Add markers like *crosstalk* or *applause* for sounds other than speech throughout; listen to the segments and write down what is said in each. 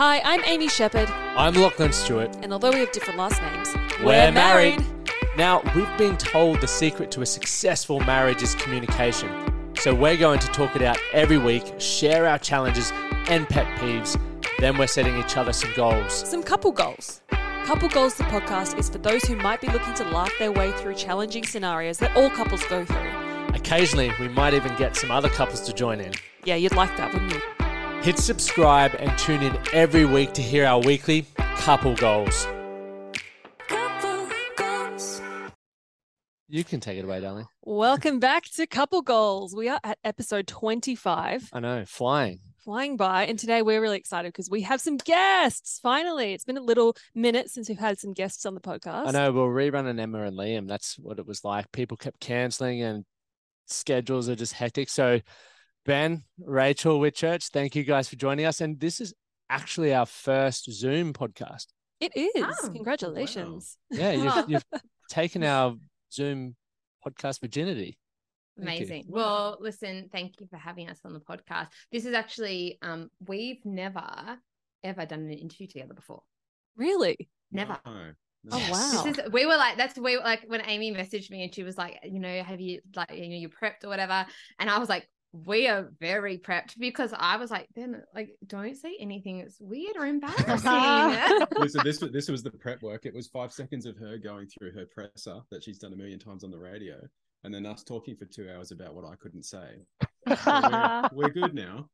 Hi, I'm Amy Sheppard, I'm Lachlan Stuart. and although we have different last names, We're married. Now, we've been told the secret to a successful marriage is communication. So we're going to talk it out every week, share our challenges and pet peeves. Then we're setting each other some goals. Some couple goals. Couple Goals, the podcast, is for those who might be looking to laugh their way through challenging scenarios that all couples go through. Occasionally, we might even get some other couples to join in. Yeah, you'd like that, wouldn't you? Hit subscribe and tune in every week to hear our weekly couple goals. You can take it away, darling. Welcome back to Couple Goals. We are at episode 25, I know, flying. flying by. And today we're really excited because we have some guests. Finally, it's been a little minute since we've had some guests on the podcast. I know, we're rerunning Emma and Liam. That's what it was like. People kept cancelling and schedules are just hectic. So, Ben, Raechel, Whitchurch, thank you guys for joining us. And this is actually our first Zoom podcast. It is. Oh, Congratulations. Yeah, you've, *laughs* you've taken our Zoom podcast virginity. Amazing. Well, listen, thank you for having us on the podcast. This is actually um we've never ever done an interview together before. Really? Never. No, Oh, wow. This is we were like that's we like when Amy messaged me and she was like, you know, have you like you know you prepped or whatever? And I was like, we are very prepped because I was like, then like don't say anything that's weird or *laughs* embarrassing. Listen, this *laughs* was this was the prep work. It was five seconds of her going through her presser that she's done a million times on the radio, and then us talking for two hours about what I couldn't say. So we're, *laughs* we're good now.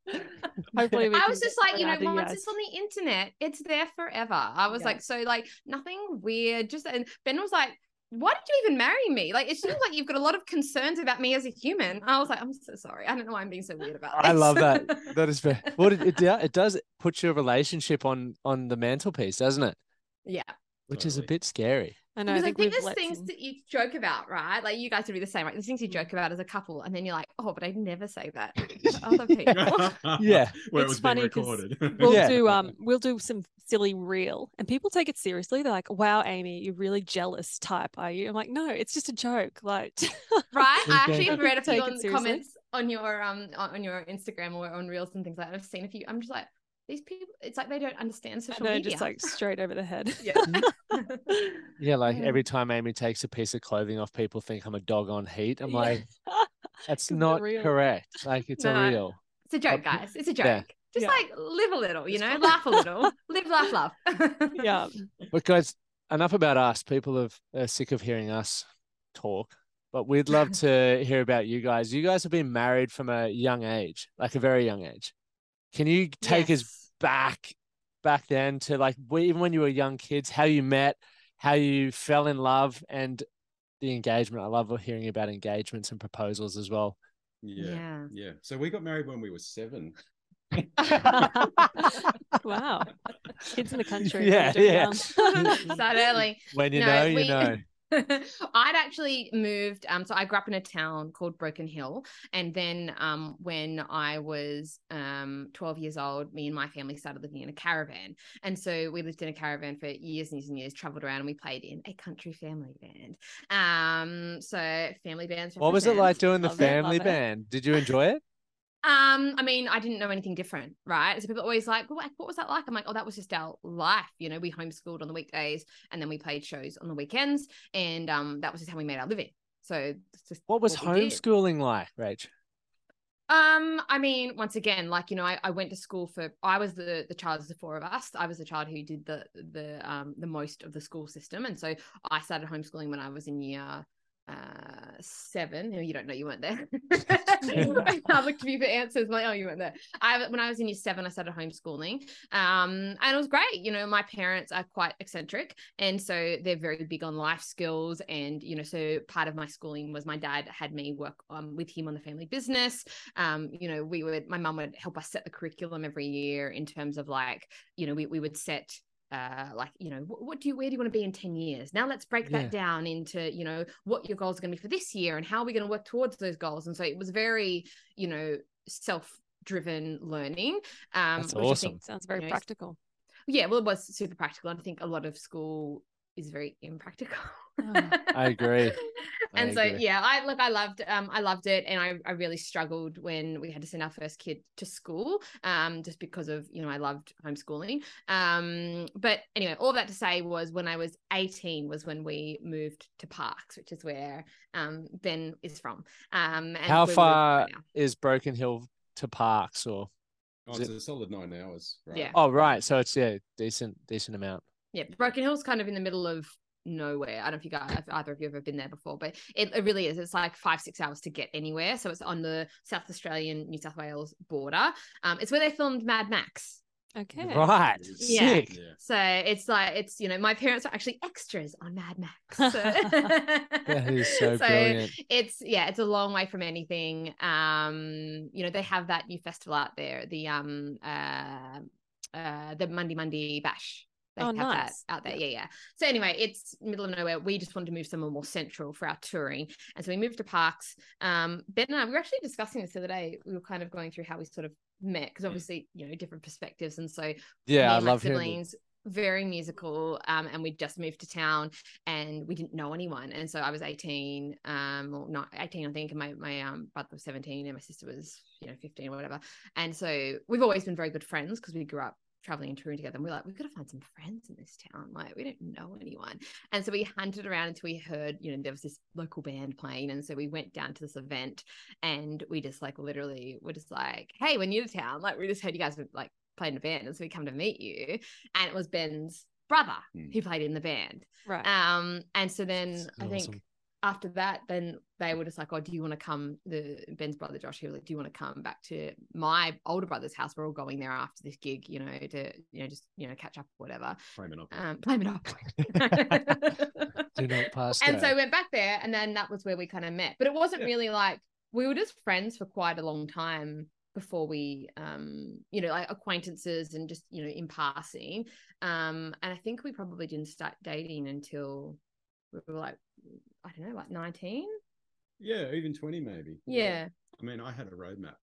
Hopefully, we I was just like, you know, once guys. it's on the internet, it's there forever. I was Yeah. like, so like nothing weird. Just and Ben was like, why did you even marry me? Like it seems like you've got a lot of concerns about me as a human. I was like, I'm so sorry. I don't know why I'm being so weird about that. I love that. That is fair. What it, it, *laughs* it does put your relationship on on the mantelpiece, doesn't it? yeah. Which is a bit scary. I know. I Because I think, think, there's things some- that you joke about, right? Like you guys would be the same, right? There's things you joke about as a couple, and then you're like, oh, but I'd never say that *laughs* to other people. *laughs* Yeah. *laughs* where It's it funny being 'cause recorded. we'll Yeah. do um we'll do some silly reel and people take it seriously they're like wow amy you're really jealous type are you i'm like no it's just a joke like right? I Okay. actually read a few Take it comments on your um on on your Instagram or on Reels and things like that. I've seen a few. I'm just like these people. It's like they don't understand social media. no media. just like straight over the head *laughs* yeah. *laughs* Yeah, like Yeah. every time Amy takes a piece of clothing off, people think I'm a dog on heat. I'm Yeah. like, *laughs* that's not correct. Like it's No. a real. it's a joke, Um, guys. It's a joke. yeah. Just Yeah. like live a little, you It's know, laugh a little, live, laugh, love. yeah Because enough about us. People have, are sick of hearing us talk, but we'd love to hear about you guys. You guys have been married from a young age, like a very young age. Can you take us back, back then to like even when you were young kids, how you met, how you fell in love, and the engagement. I love hearing about engagements and proposals as well. yeah, Yeah. yeah. So we got married when we were seven. *laughs* *laughs* wow kids in the country Yeah, really yeah. young. *laughs* Start early. When you No, know, you we- know. *laughs* I'd actually moved. Um, so I grew up in a town called Broken Hill, and then um, when I was um 12 years old, me and my family started living in a caravan, and so we lived in a caravan for years and years and years. Traveled around, and we played in a country family band. Um, so family bands. What was it like doing the it, family love it. band? Did you enjoy it? Um, I mean, I didn't know anything different, right? So people always like, well, what was that like? I'm like, oh, that was just our life. You know, we homeschooled on the weekdays and then we played shows on the weekends, and um, that was just how we made our living. So What was did. homeschooling like, Rach? Um, I mean, once again, like you know, I, I went to school for. I was the the child of the four of us. I was the child who did the the um the most of the school system, and so I started homeschooling when I was in year uh seven. No, you don't know, you weren't there. *laughs* *laughs* I looked to me for answers. I'm like, oh, you weren't there. I when I was in year seven, I started homeschooling, um, and it was great. You know, my parents are quite eccentric, and so they're very big on life skills. And you know, so part of my schooling was my dad had me work um, with him on the family business. Um, you know, we would my mum would help us set the curriculum every year in terms of like, you know, we we would set uh like you know what, what do you where do you want to be in 10 years now let's break Yeah. that down into you know what your goals are going to be for this year and how are we going to work towards those goals and so it was very you know self driven learning um That's which I awesome. think sounds very you know, practical yeah well it was super practical i think a lot of school is very impractical. *laughs* Oh, *laughs* I agree. I and so agree. yeah, I look, I loved, um, I loved it, and I, I really struggled when we had to send our first kid to school, um, just because of you know I loved homeschooling. Um, but anyway, all that to say was when I was eighteen was when we moved to Parkes, which is where um Ben is from. Um, and How far right is Broken Hill to Parkes or? Oh, it's it- a solid nine hours, right? Yeah. Oh, right. So it's yeah, decent, decent amount. Yeah, Broken Hill's kind of in the middle of nowhere. I don't know if you guys, if either of you have ever been there before, but it, it really is. It's like five, six hours to get anywhere. So it's on the South Australian, New South Wales border. Um, it's where they filmed Mad Max. okay. Right. Yeah. Sick. Yeah. So it's like it's you know my parents are actually extras on Mad Max. *laughs* So, *laughs* That is so, brilliant. It's yeah, it's a long way from anything. Um, you know they have that new festival out there, the um uh uh the Mundi Mundi Bash. They Oh, have that nice. out there. Yeah, yeah. So anyway, it's middle of nowhere. We just wanted to move somewhere more central for our touring, and so we moved to Parkes. Um, Ben and I we were actually discussing this the other day. We were kind of going through how we sort of met because obviously you know different perspectives, and so Yeah, I and my love hearing. siblings very musical um and we just moved to town and we didn't know anyone and so i was 18 um or not 18 i think and my my um brother was 17 and my sister was you know 15 or whatever and so we've always been very good friends because we grew up traveling and touring together and we're like we've got to find some friends in this town like we don't know anyone and so we hunted around until we heard you know there was this local band playing and so we went down to this event and we just like literally were just like hey we're new to town like we just heard you guys were like playing a band and so we come to meet you and it was ben's brother Hmm. who played in the band Right. um and so then That's i think awesome. After that then they were just like oh do you want to come the ben's brother josh he was like do you want to come back to my older brother's house we're all going there after this gig you know to you know just you know catch up or whatever Frame it up. um blame it up *laughs* Do not pass. and so go. we went back there and then that was where we kind of met but it wasn't Yeah. really like we were just friends for quite a long time before we um you know like acquaintances and just you know in passing um and i think we probably didn't start dating until we were like i don't know like 19 Yeah, even 20 maybe. yeah I mean, I had a roadmap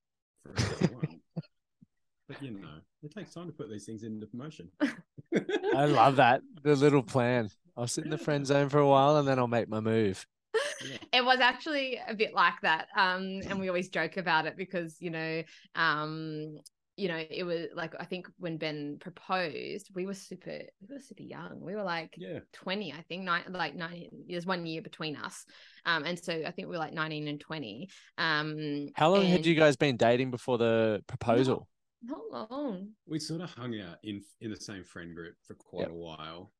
for everyone. *laughs* but you know, it takes time to put these things into motion. *laughs* I love that the little plan. I'll sit in the friend zone for a while and then I'll make my move. *laughs* it was actually a bit like that um and we always joke about it because you know um you know it was like i think when ben proposed we were super we were super young we were like Yeah. 20 i think nine like nine there's one year between us um and so i think we were like 19 and 20 um How long had you guys been dating before the proposal? not long We sort of hung out in in the same friend group for quite Yep. a while.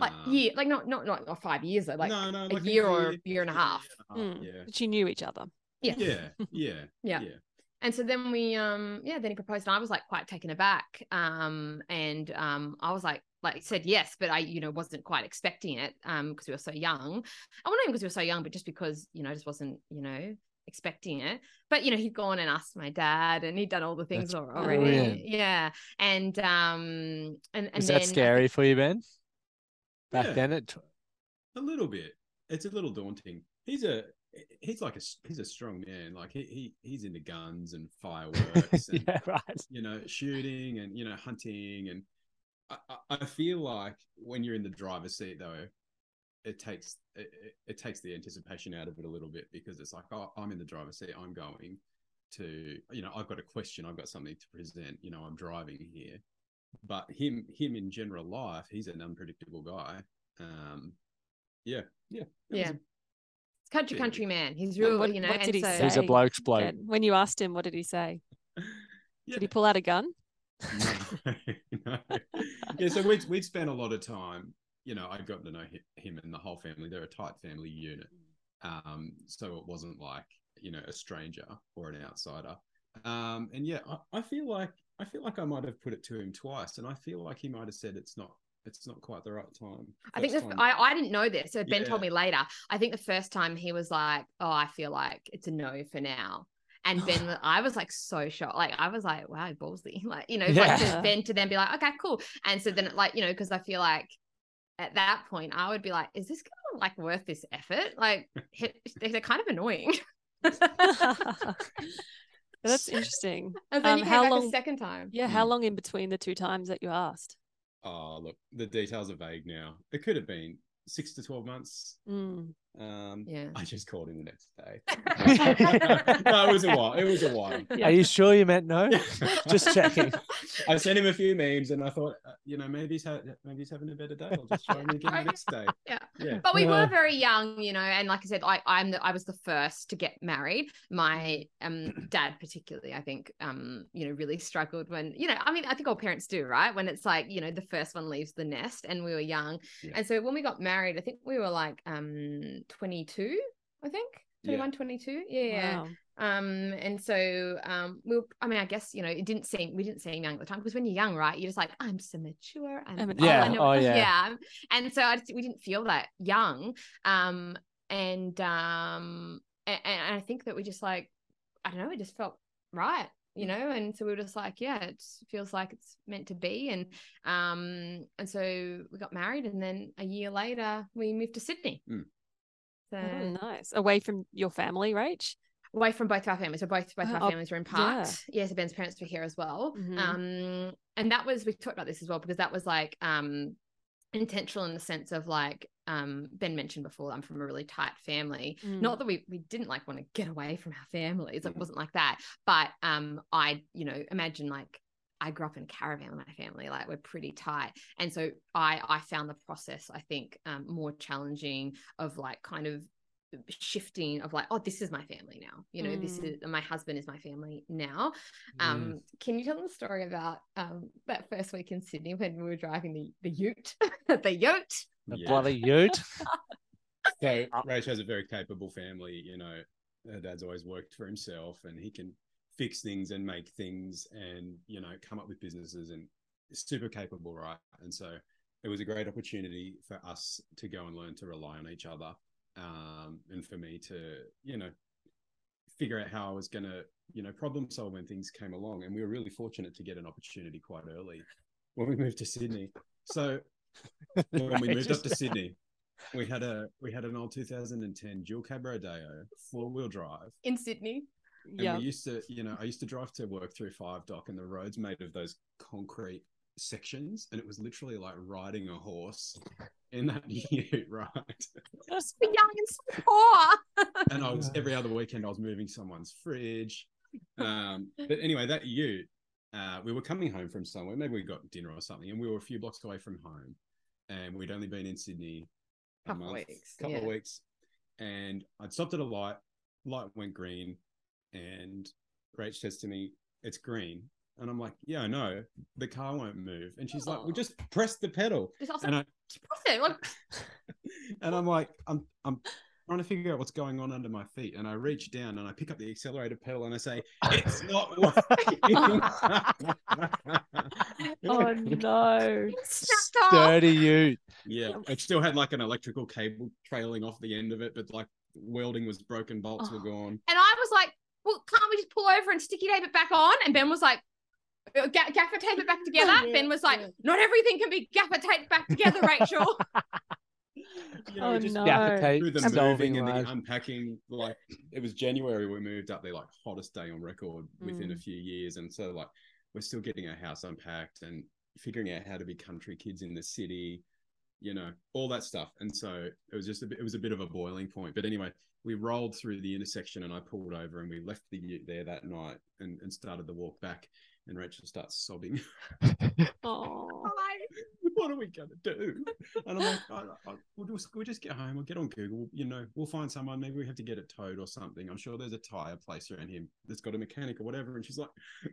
like Um, year like not not not, not five years though like no, no, a like year or year and a half. Mm. Yeah. But you knew each other. yeah Yeah. Yeah. *laughs* Yeah. Yeah. And so then we um yeah, then he proposed and I was like quite taken aback. Um and um I was like like said yes, but I, you know, wasn't quite expecting it um because we were so young. I wouldn't even because we were so young, but just because, you know, I just wasn't, you know, expecting it. But you know, he'd gone and asked my dad and he'd done all the things That's already. brilliant. Yeah. And um and, and Is then that scary for you, Ben? Back Yeah. then, it A little bit. It's a little daunting. He's a he's like a s- he's a strong man. Like he, he he's into guns and *laughs* fireworks and yeah, right. you know shooting and you know hunting and I, I- I feel like when you're in the driver's seat though, it takes it, it- it takes the anticipation out of it a little bit because it's like oh I'm in the driver's seat. I'm going to you know I've got a question. I've got something to present. You know I'm driving here. But him him in general life, he's an unpredictable guy. Um, yeah, yeah, Yeah. A- country country man. He's What- real, what- you know, what did and he so say? He's a bloke's bloke. Ed, When you asked him, what did he say? *laughs* yeah. Did he pull out a gun? no, *laughs* no. Yeah, so we'd we'd spent a lot of time. You know, I'd gotten to know him and the whole family. They're a tight family unit, um, so it wasn't like you know a stranger or an outsider. Um, and yeah, I, I feel like I feel like I might have put it to him twice, and I feel like he might have said it's not it's not quite the right time. I think the, time- I, I didn't know this. So Ben Yeah. told me later. I think the first time he was like, "Oh, I feel like it's a no for now," and *gasps* Ben, I was like so shocked. Like I was like, "Wow, ballsy!" *laughs* Like you know, like Yeah. to Ben to then be like, "Okay, cool." And so then like you know, because I feel like at that point I would be like, "Is this gonna like worth this effort?" Like *laughs* they're kind of annoying. *laughs* That's interesting. And then Um, you how came back long- a second time. Yeah, how Mm. long in between the two times that you asked? Oh, look, the details are vague now. It could have been six to twelve months. Mm. Um, Yeah. I just called him the next day. *laughs* *laughs* no, it was a while. It was a while. Yeah. Are you sure you meant no? *laughs* Just checking. I sent him a few memes, and I thought, uh, you know, maybe he's ha- maybe he's having a better day. I'll just try him again the next day. Yeah. Yeah. But we Yeah. were very young, you know, and like I said, I I'm the, I was the first to get married. My um *clears throat* dad, particularly, I think, um, you know, really struggled when, you know, I mean, I think all parents do, right? When it's like, you know, the first one leaves the nest, and we were young, Yeah. and so when we got married, I think we were like um 22, I think. Yeah. 21, 22. Yeah. yeah. Wow. Um, and so um we were, I mean, I guess, you know, it didn't seem we didn't seem young at the time because when you're young, right, you're just like, I'm so mature. I'm, I'm an oh, I Yeah. know- Oh, yeah. yeah. And so I just, we didn't feel that young. Um, and um and, and I think that we just like, I don't know, it just felt right, you know, and so we were just like, yeah, it feels like it's meant to be. And um, and so we got married, and then a year later we moved to Sydney. Mm. So Oh, nice. Away from your family, right? away from both our families. So both both Oh, our oh, families were in yeah. Yeah. so Ben's parents were here as well. Mhm. Um, and that was we talked about this as well because that was like um intentional in the sense of like um Ben mentioned before, I'm from a really tight family. Mm. Not that we we didn't like want to get away from our families. It Mhm. wasn't like that. But um I, you know, imagine like I grew up in a caravan with my family, like we're pretty tight. And so I I found the process, I think, um, more challenging of like kind of shifting of like, oh, this is my family now. You know, this Mm. is my husband is my family now. Um, can you tell them the story about um that first week in Sydney when we were driving the the Ute, *laughs* the Ute? The Yeah. bloody ute. *laughs* So Rach has a very capable family. You know, her dad's always worked for himself, and he can fix things and make things, and you know, come up with businesses, and super capable, right? And so it was a great opportunity for us to go and learn to rely on each other, um, and for me to, you know, figure out how I was going to, you know, problem solve when things came along. And we were really fortunate to get an opportunity quite early when we moved to Sydney. So *laughs* when we moved up to Sydney, we had a we had an old 2010 dual cab rodeo, four wheel drive, in Sydney. And Yeah. we used to, you know, I used to drive to work through Five Dock, and the roads made of those concrete sections, and it was literally like riding a horse in that *laughs* ute, right? So young and so poor. and I was every other weekend I was moving someone's fridge. Um, but anyway, that ute, uh, we were coming home from somewhere. Maybe we got dinner or something, and we were a few blocks away from home, and we'd only been in Sydney a Couple month, weeks, couple of weeks, and I'd stopped at a light. Light went green, and Rach says to me, "It's green." And I'm like, yeah, I know. The car won't move. And she's like, Aw. well, just press the pedal. Just also And I press it. Like, *laughs* and I'm like, I'm I'm trying to figure out what's going on under my feet. And I reach down and I pick up the accelerator pedal and I say, It's not *laughs* working. *laughs* Oh no. snapped off. Sturdy ute. yeah. It still had like an electrical cable trailing off the end of it, but like welding was broken, bolts were Oh. gone. And I was like, well, can't we just pull over and sticky tape it back on? And Ben was like, "Uh, ga- gaffer tape it back *laughs* together. Yeah, ben was like, yeah. not everything can be gaffer taped back together, *laughs* Raechel. You know, Oh just no. Gaffer tape, through the solving moving and the unpacking, like it was January we moved up there, like hottest day on record within a Mm. few years, and so like we're still getting our house unpacked and figuring out how to be country kids in the city, you know, all that stuff. And so it was just a bit, it was a bit of a boiling point. But anyway, we rolled through the intersection and I pulled over and we left the ute there that night and, and started the walk back. And Raechel starts sobbing. *laughs* Oh. What are we gonna do? And I'm like, I, I, we'll just we'll just get home. We'll get on Google. You know, we'll find someone. Maybe we have to get it towed or something. I'm sure there's a tire place around here that's got a mechanic or whatever. And she's like,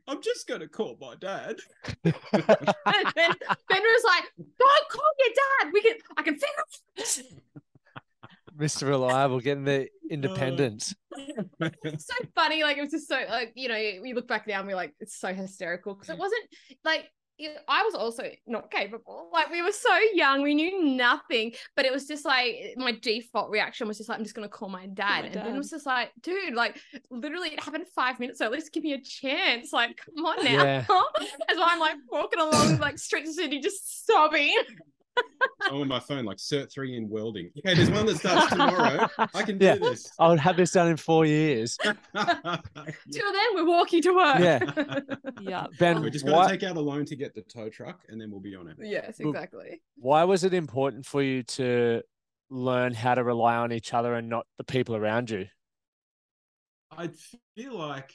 I'm just gonna call my dad. and ben, ben was like, don't call your dad. We can, I can figure it Mr. Reliable getting the independence. *laughs* it's so funny. Like it was just so like you know we look back now and we're like it's so hysterical because it wasn't like you know, I was also not capable. Like we were so young, we knew nothing. But it was just like my default reaction was just like I'm just gonna call my dad, my and Ben dad. was just like, dude, like literally it happened five minutes. So at least give me a chance. Like come on now. *laughs* Yeah. As I'm like walking along like street to city, just sobbing. I'm on my phone, like cert three in welding. Okay, there's one that starts *laughs* tomorrow. I can do Yeah. this. I'll have this done in four years. *laughs* Till then, we're walking to work. Yeah. *laughs* Yeah. Ben, We're just gonna take out a loan to get the tow truck, and then we'll be on it. Yes, exactly. why was it important for you to learn how to rely on each other and not the people around you? I feel like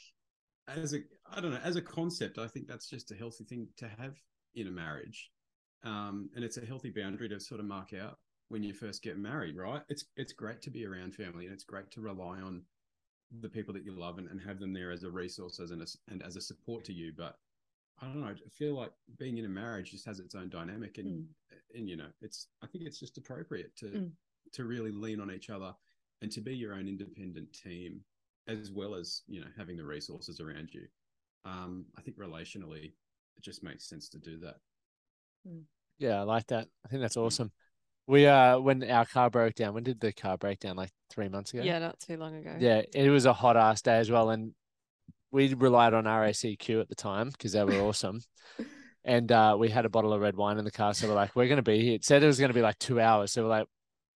as a I don't know as a concept, I think that's just a healthy thing to have in a marriage, um, and it's a healthy boundary to sort of mark out when you first get married, right? It's it's great to be around family, and it's great to rely on the people that you love and, and have them there as a resource as an and as a support to you. But I don't know. I feel like being in a marriage just has its own dynamic, and Mm. and you know, it's I think it's just appropriate to Mm. to really lean on each other and to be your own independent team, as well as you know having the resources around you. Um, I think relationally, it just makes sense to do that. Yeah, I like that. I think that's awesome. We uh when our car broke down, when did the car break down? Like three months ago? Yeah, not too long ago. Yeah, it was a hot ass day as well. And we relied on RACQ at the time because they were awesome. *laughs* And uh, we had a bottle of red wine in the car. So we're like, we're going to be here. It said it was going to be like two hours. So we're like,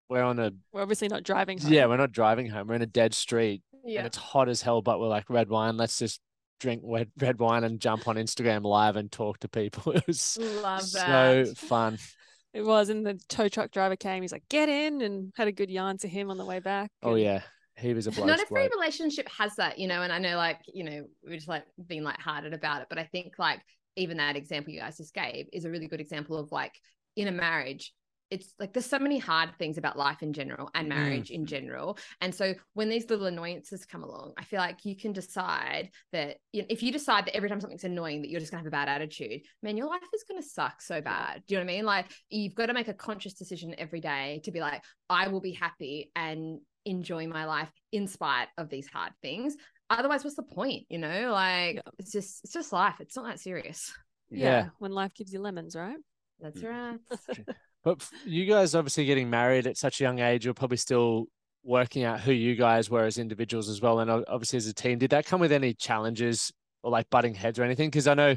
we're on a, We're obviously not driving home. yeah, we're not driving home. We're in a dead street and it's hot as hell. But we're like, red wine, let's just drink red, red wine and jump on Instagram live and talk to people. *laughs* It was Love so fun. *laughs* It was. And the tow truck driver came. He's like, get in and had a good yarn to him on the way back. Oh, and- yeah. He was a bloke. Not every relationship has that, you know, and I know like, you know, we're just like being lighthearted about it, but I think like even that example you guys just gave is a really good example of like in a marriage, it's like there's so many hard things about life in general and Mm. marriage in general. And so when these little annoyances come along, I feel like you can decide that you know, if you decide that every time something's annoying that you're just gonna have a bad attitude, man, your life is gonna suck so bad. Do you know what I mean? Like you've got to make a conscious decision every day to be like, I will be happy and enjoy my life in spite of these hard things. Otherwise, what's the point? You know, like Yeah. it's just it's just life. It's not that serious. Yeah. Yeah. When life gives you lemons, right? That's Mm. right. But you guys obviously getting married at such a young age, you're probably still working out who you guys were as individuals as well. And obviously as a team, did that come with any challenges or like butting heads or anything? Because I know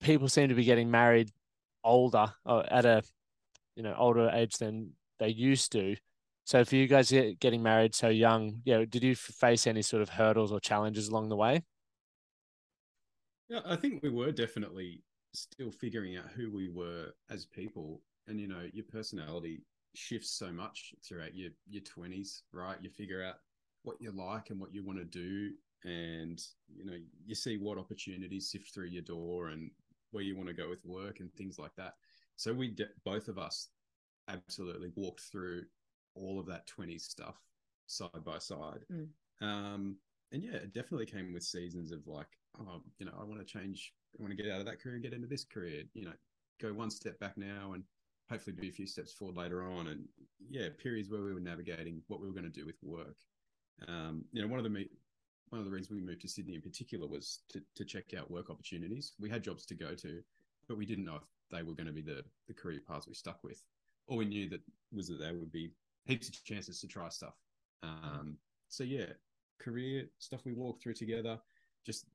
people seem to be getting married older or at a you know older age than they used to. So for you guys getting married so young, yeah, did you face any sort of hurdles or challenges along the way? Yeah, I think we were definitely still figuring out who we were as people, and you know, your personality shifts so much throughout your your twenties, right? You figure out what you like and what you want to do, and you know, you see what opportunities sift through your door and where you want to go with work and things like that. So we de- both of us absolutely walked through all of that 20s stuff side by side. Mm. Um, and yeah, it definitely came with seasons of like, oh, you know, I want to change, I want to get out of that career and get into this career, you know, go one step back now and hopefully be a few steps forward later on. And yeah, periods where we were navigating what we were going to do with work. Um, you know, one of the me- one of the reasons we moved to Sydney in particular was to, to check out work opportunities. We had jobs to go to, but we didn't know if they were going to be the, the career paths we stuck with. All we knew that was that there would be heaps of chances to try stuff. Um, so yeah, career stuff we walked through together, just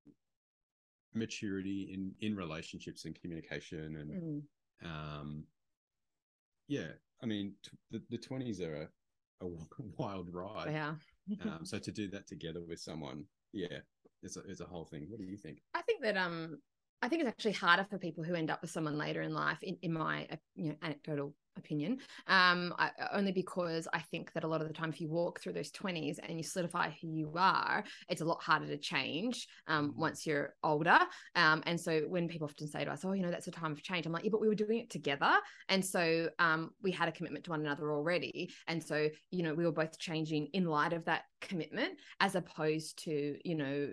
maturity in in relationships and communication, and Mm. um, yeah, I mean t- the the twenties are a, a *laughs* wild ride. Yeah. Um, *laughs* so to do that together with someone, yeah, it's a it's a whole thing. What do you think? I think that um I think it's actually harder for people who end up with someone later in life, in, in my uh, you know anecdotal opinion, um, I, only because I think that a lot of the time, if you walk through those twenties and you solidify who you are, it's a lot harder to change um, once you're older. Um, and so when people often say to us, "Oh, you know, that's a time of change," I'm like, "Yeah, but we were doing it together, and so um, we had a commitment to one another already, and so you know, we were both changing in light of that commitment, as opposed to you know,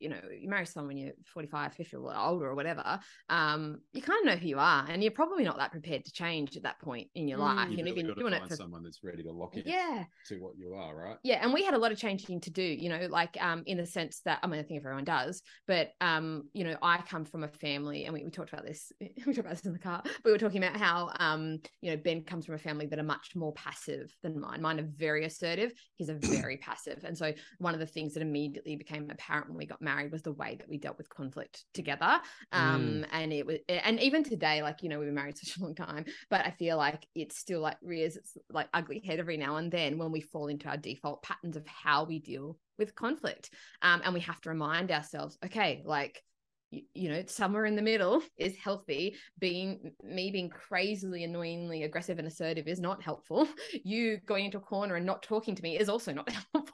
you know, you marry someone when you're 45, 50 or older or whatever, um, you kind of know who you are, and you're probably not that prepared to change at that point in your Mm. life. You've You know, really you've got been to doing find it for someone that's ready to lock in yeah, to what you are, right? yeah, and we had a lot of changing to do, you know, like um in the sense that I mean I think everyone does, but um, you know, I come from a family and we, we talked about this, *laughs* we talked about this in the car. We were talking about how um, you know, Ben comes from a family that are much more passive than mine. Mine are very assertive, he's a *clears throat* very passive. And so one of the things that immediately became apparent when we got married was the way that we dealt with conflict together. Um, and it was and even today, like, you know, we've been married such a long time, but I feel like it's still like rears its like ugly head every now and then when we fall into our default patterns of how we deal with conflict. Um, and we have to remind ourselves, okay, like you, you know somewhere in the middle *laughs* is healthy being me being crazily annoyingly aggressive and assertive is not helpful *laughs* you going into a corner and not talking to me is also not *laughs* helpful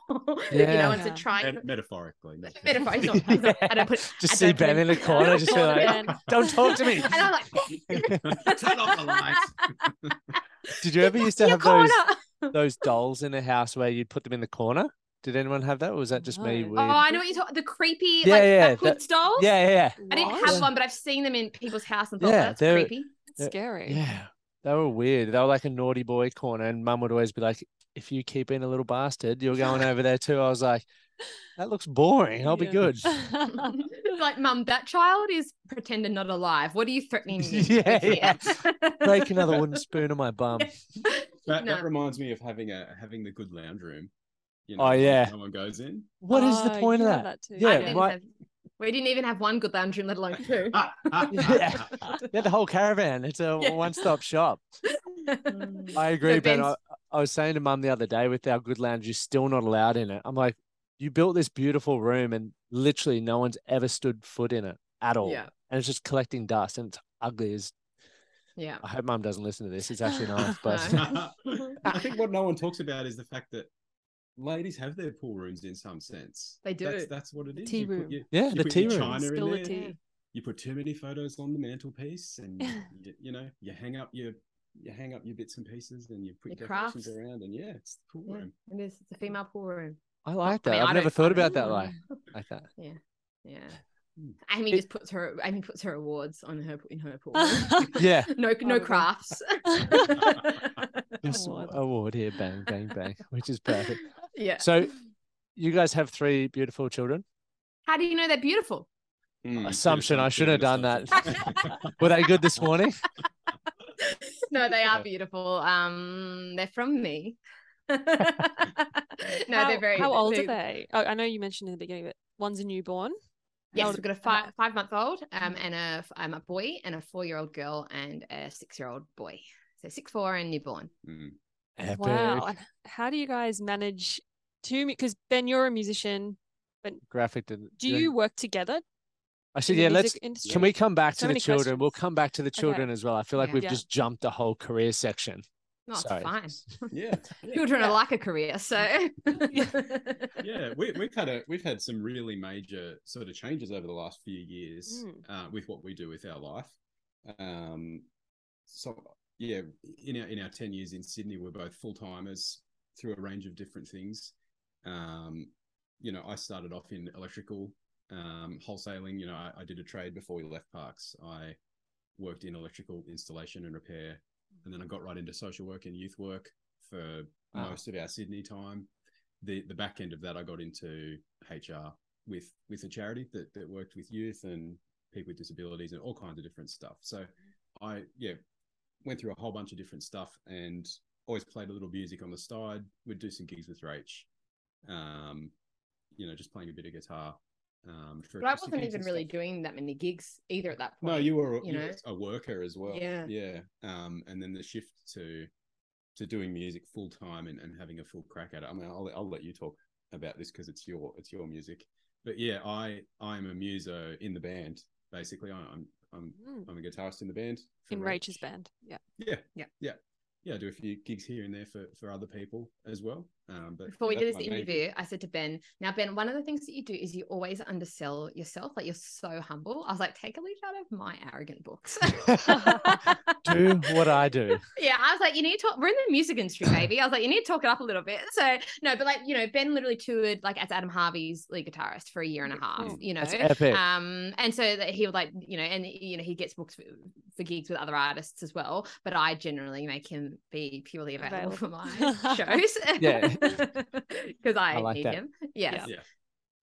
you know Yeah. and to Yeah. try Met- metaphorically. not metaphor he's physically. not, he's not- I don't put Just I see put Ben in the corner, just be Corner like, don't talk to me. and I'm like Turn off the lights. Did you ever used to your have those those dolls in the house where you'd put them in the corner? Did anyone have that? Or was that just me? Weird? Oh, I know what you're talking. The creepy, Yeah, like yeah, yeah, that- dolls. yeah, yeah, I didn't What? have one, but I've seen them in people's house and thought Yeah, that's they're- creepy. Yeah. Scary. yeah. They were weird. They were like a naughty boy corner, and Mum would always be like, "If you keep being a little bastard, you're going over there too." I was like, "That looks boring. I'll be good." *laughs* *laughs* like, mum, that child is pretending not alive. What are you threatening me? *laughs* Yeah, with yeah. here?" Break another wooden spoon on my bum. That, No. that reminds me of having a having the good lounge room. You Oh, yeah. no one goes in. What is the Oh, point you of have that? too. Yeah, I didn't my- have- we didn't even have one good lounge room, let alone two. *laughs* Ah, ah, ah, yeah. Yeah, the whole caravan. It's a Yeah. one-stop shop. *laughs* Mm. I agree, So Ben. I, Ben's- I was saying to Mum the other day, with our good lounge, you're still not allowed in it. I'm like, you built this beautiful room, and literally no one's ever stood foot in it at all. Yeah. And it's just collecting dust, and it's ugly as. yeah. I hope Mum doesn't listen to this. It's actually *laughs* nice, but I think what no one talks about is the fact that ladies have their pool rooms in some sense. They do. That's, that's what it is. tea You put room. your- Yeah, you the put tea your room. china in Spill the there, tea. You put too many photos on the mantelpiece, and *laughs* you, you know you hang up your you hang up your bits and pieces, and you put Your decorations crafts. around, and yeah, it's the pool Yeah, room. it is. It's a female pool room. I like that. I mean, I've I never thought about that like know. like that. *laughs* Yeah. Yeah. Hmm. Amy It- just puts her Amy puts her awards on her in her pool. *laughs* Yeah, no no crafts. just Award. award here, bang, bang, bang, which is perfect. Yeah. So, you guys have three beautiful children. How do you know they're beautiful? Mm, Assumption, I should bit have done that. Were they good this morning? *laughs* no, they are beautiful. Um, they're from me. *laughs* no, how, they're very. How old they- are they? Oh, I know you mentioned in the beginning, but one's a newborn. Yes, How we've old- got a five five month old, um, and a um, a boy, and a four year old girl, and a six year old boy. So six four and newborn. Mm. Epic. Wow. And how do you guys manage to? Because Ben, you're a musician. But graphic. did- Do you work together? I said, yeah. Let's. industry? Can we come back So to the many children? We'll come back to the Okay. children as well. I feel like Yeah. we've Yeah. just jumped the whole career section. No, it's Sorry. fine. *laughs* Yeah, *laughs* Children Yeah. are like a career, so *laughs* yeah. We, we've had a we've had some really major sort of changes over the last few years Mm. uh, with what we do with our life. Um, so yeah, in our in our ten years in Sydney, we're both full timers through a range of different things. Um, you know, I started off in electrical um, wholesaling. You know, I, I did a trade before we left Parkes. I worked in electrical installation and repair, and then I got right into social work and youth work for Wow. most of our Sydney time. The the back end of that, I got into HR with with a charity that that worked with youth and people with disabilities and all kinds of different stuff. So I yeah went through a whole bunch of different stuff and always played a little music on the side. We'd do some gigs with Rach, um, you know, just playing a bit of guitar. Um, but I wasn't even really stuff. doing that many gigs either at that point. No, you were you you know? a worker as well. Yeah. yeah. Um, and then the shift to to doing music full time and, and having a full crack at it. I mean, I'll I'll let you talk about this because it's your it's your music. But yeah, I I'm a muso in the band. Basically, I- I'm I'm Mm. I'm a guitarist in the band for In Rach. Raechel's band. Yeah. Yeah, Yeah. yeah, yeah. I do a few gigs here and there for for other people as well. Um, but Before we did this interview, I said to Ben, "Now, Ben, one of the things that you do is you always undersell yourself. Like you're so humble. I was like, take a leaf out of my arrogant books. *laughs* Do what I do. yeah, I was like, you need to talk. We're in the music industry, baby. I was like, you need to talk it up a little bit. So no, but like you know, Ben literally toured like as Adam Harvey's lead guitarist for a year and a half. Cool. You know, um, and so that he would like, you know, and you know, he gets booked for, for gigs with other artists as well. But I generally make him be purely available, for my *laughs* shows. Yeah. *laughs* because I, I like need that. him. Yes. Yeah.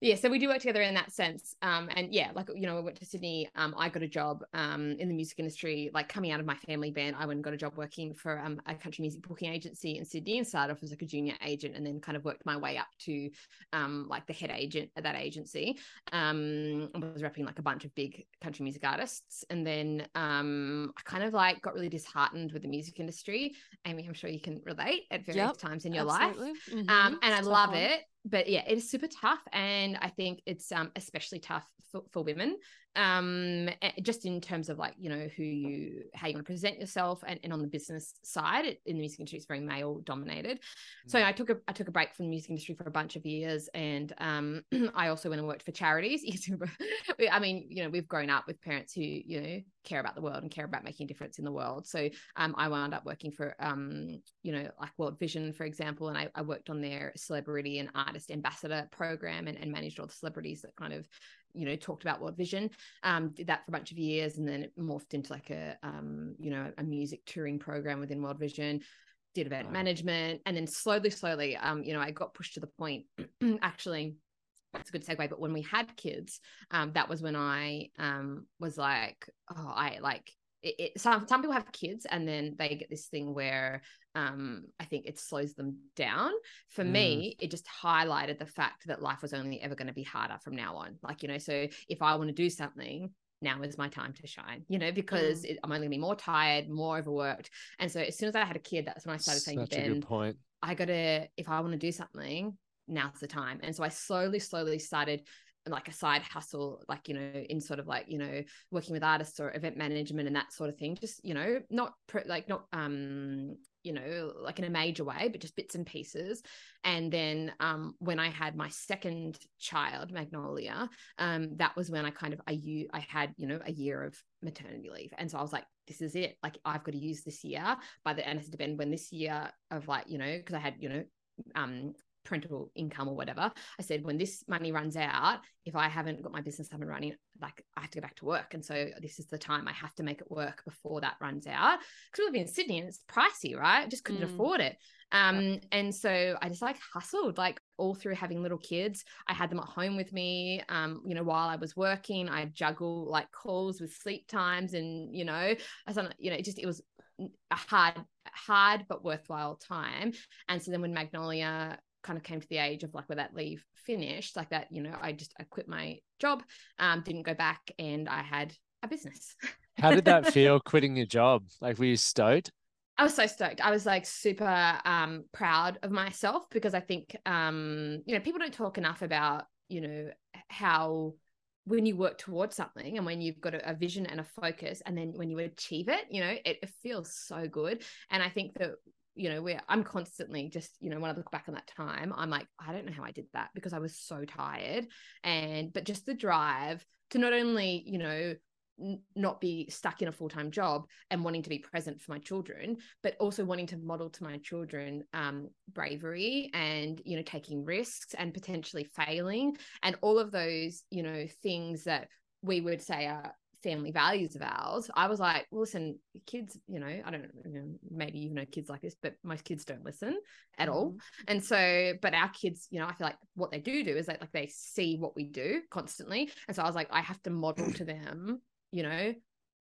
Yeah, so we do work together in that sense. Um, and yeah, like you know, I went to Sydney. Um, I got a job um in the music industry. Like coming out of my family band, I went and got a job working for um a country music booking agency in Sydney, and started off as like a junior agent, and then kind of worked my way up to um like the head agent at that agency. Um, I was repping like a bunch of big country music artists, and then um I kind of like got really disheartened with the music industry. Amy, I'm sure you can relate at various Yep, times in your life Absolutely. um Mhm. and i love it but yeah it is super tough and i think it's um especially tough for, for women um just in terms of like you know who you how you want to present yourself and, and on the business side it, in the music industry it's very male dominated. So Mm. i took a i took a break from the music industry for a bunch of years and um *clears throat* i also went and worked for charities. *laughs* I mean you know we've grown up with parents who you know care about the world and care about making a difference in the world. So um i wound up working for um you know like world vision for example and i, I worked on their celebrity and artist ambassador program and, and managed all the celebrities that kind of you know talked about world vision um did that for a bunch of years and then it morphed into like a um you know a music touring program within world vision did event Wow. management and then slowly slowly um you know i got pushed to the point *clears throat* actually that's a good segue but when we had kids um that was when i um was like oh i like it, it, some some people have kids and then they get this thing where um i think it slows them down for Mm. me it just highlighted the fact that life was only ever going to be harder from now on like you know so if i want to do something now is my time to shine you know because it, i'm only going to be more tired more overworked and so as soon as i had a kid that's when i started saying Such to a ben point. I gotta, if I want to do something, now's the time. And so I slowly, slowly started like a side hustle, like, you know, in sort of like, you know, working with artists or event management and that sort of thing. Just, you know, not like, not, um, you know, like in a major way, but just bits and pieces. And then um, when I had my second child, Magnolia, um, that was when I kind of I you I had you know a year of maternity leave, and so I was like, this is it. Like I've got to use this year. By the end of the when this year of like you know because I had you know um parental income or whatever i said when this money runs out if i haven't got my business up and running like i have to go back to work. And so this is the time i have to make it work before that runs out. Because we live in sydney and it's pricey right? I just couldn't Mm. afford it. Um and so i just like hustled like all through having little kids. I had them at home with me um you know while i was working. I juggle like calls with sleep times and you know i was on you know it just it was a hard hard but worthwhile time. And so then when magnolia kind of came to the age of like where that leave finished like that you know i just i quit my job um didn't go back and i had a business *laughs* How did that feel quitting your job? Like, were you stoked? I was so stoked. I was like super um proud of myself because I think um you know people don't talk enough about you know how when you work towards something and when you've got a, a vision and a focus and then when you achieve it you know it, it feels so good and I think that you know where I'm constantly just you know when I look back on that time I'm like I don't know how I did that because I was so tired. And but just the drive to not only you know n- not be stuck in a full-time job and wanting to be present for my children but also wanting to model to my children um, bravery and you know taking risks and potentially failing and all of those you know things that we would say are family values of ours i was like well, listen kids you know i don't you know maybe you know kids like this but most kids don't listen at all. Mhm. and so but our kids you know i feel like what they do do is that like they see what we do constantly. And so i was like i have to model to them you know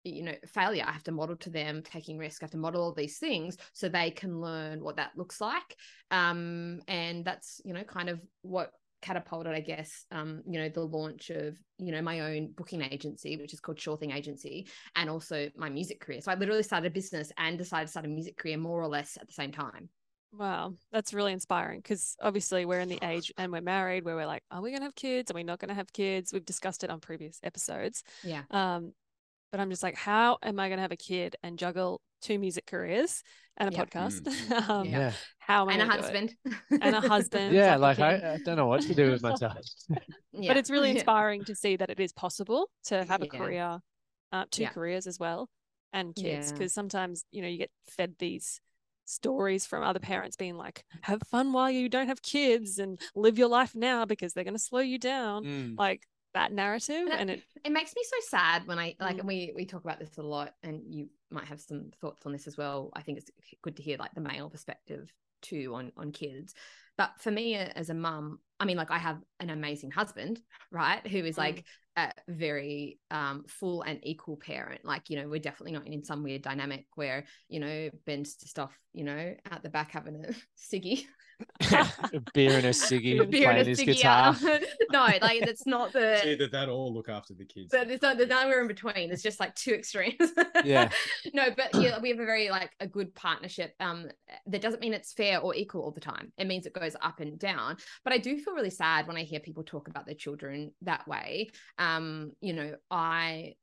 you know failure. I have to model to them taking risk. I have to model all these things so they can learn what that looks like. Um and that's you know kind of what catapulted i guess um you know the launch of you know my own booking agency which is called sure thing agency and also my music career so i literally started a business and decided to start a music career more or less at the same time Wow, that's really inspiring because obviously we're in the age and we're married where we're like, are we going to have kids? Are we not going to have kids? We've discussed it on previous episodes. yeah Um, but I'm just like, how am I going to have a kid and juggle two music careers and a Yep. podcast? *laughs* um, Yeah. Yeah. How am I and a gonna do it? husband And a *laughs* husband. Yeah. Like, I. I don't know what to do with myself. *laughs* yeah. But it's really Yeah. inspiring to see that it is possible to have a career, uh, two Yeah. careers as well, and kids. Yeah. Because sometimes you know you get fed these stories from other parents being like, "Have fun while you don't have kids and live your life now because they're going to slow you down." Mm. Like that narrative, And it- and it it makes me so sad when I like, Mm. and we we talk about this a lot, and you might have some thoughts on this as well. I think it's good to hear like the male perspective too on on kids. But for me as a mum, I mean, like I have an amazing husband, right, who is Mm. like a very um, full and equal parent. Like you know, we're definitely not in some weird dynamic where you know Ben's just off, you know, out the back having a *laughs* ciggy. a *laughs* beer and a ciggy, Beer *laughs* beer and playing a his ciggy guitar. no, like that's not the It's either that or look after the kids. but there's, no, there's nowhere in between. It's just like two extremes. Yeah. no, but yeah, we have a very like a good partnership. Um, that doesn't mean it's fair or equal all the time. It means it goes up and down. But I do feel really sad when I hear people talk about their children that way. Um, you know, I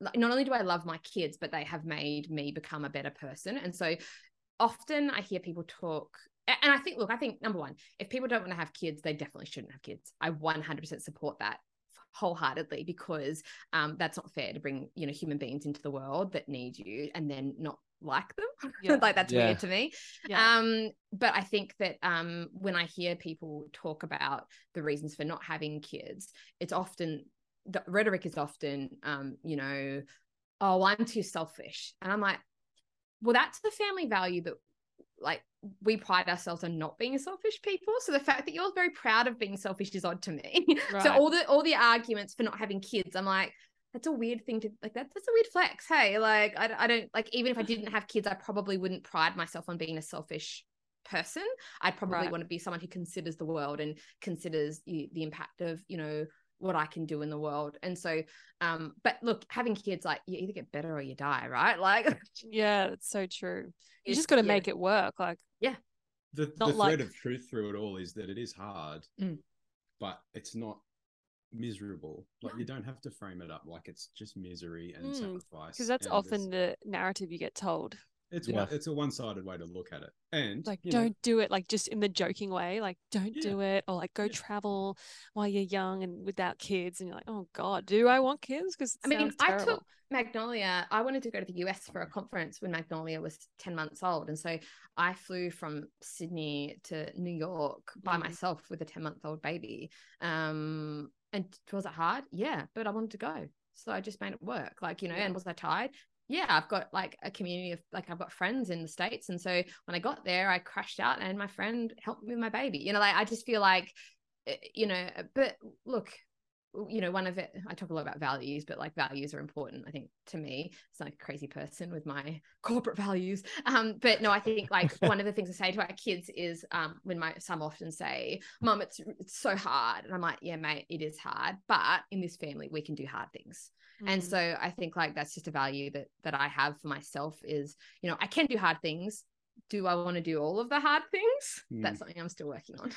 not only do I love my kids, but they have made me become a better person. And so often I hear people talk and I think, look, I think number one, if people don't want to have kids, they definitely shouldn't have kids. I 100% support that wholeheartedly because um, that's not fair to bring you know human beings into the world that need you and then not like them *laughs* yeah. like that's yeah. weird to me yeah. um but i think that um when i hear people talk about the reasons for not having kids it's often the rhetoric is often um you know oh i'm too selfish and i'm like well that's the family value that like we pride ourselves on not being selfish people. So the fact that you're very proud of being selfish is odd to me. *laughs* Right. so all the all the arguments for not having kids, I'm like, that's a weird thing to like. That, that's a weird flex. Hey, like I, I don't like even if I didn't have kids, I probably wouldn't pride myself on being a selfish person. I'd probably right. want to be someone who considers the world and considers the, the impact of you know what I can do in the world. And so, um, but look, having kids, like you either get better or you die, right? *laughs* Like, yeah, that's so true. You just got to yeah. make it work. Like, yeah. The, the thread like... of truth through it all is that it is hard, mm. but it's not miserable. Like you don't have to frame it up like it's just misery and mm, sacrifice. Because that's often the narrative you get told. It's yeah. one, it's a one sided way to look at it, and like don't know, do it like just in the joking way, like don't yeah. do it, or like go yeah. travel while you're young and without kids, and you're like, oh god, do I want kids? Because I mean, I took Magnolia. I wanted to go to the US for a conference when Magnolia was ten months old, and so I flew from Sydney to New York by mm. myself with a ten month old baby. Um, and was it hard? Yeah, but I wanted to go. So I just made it work. Like, you know, and was I tired? yeah, I've got like a community of like I've got friends in the States. And so when I got there, I crashed out and my friend helped me with my baby. You know, like I just feel like, eh, you know, but look, you know, one of it, I talk a lot about values, but like values are important, I think, to me. It's like a crazy person with my *laughs* corporate values. Um, but no, I think like *laughs* one of the things I say to our kids is um, when my some often say, Mom, it's it's so hard. And I'm like, Yeah, mate, it is hard. But in this family, we can do hard things. Mm-hmm. And so I think like that's just a value that that I have for myself is, you know, I can do hard things. Do I want to do all of the hard things? Mm. That's something I'm still working on.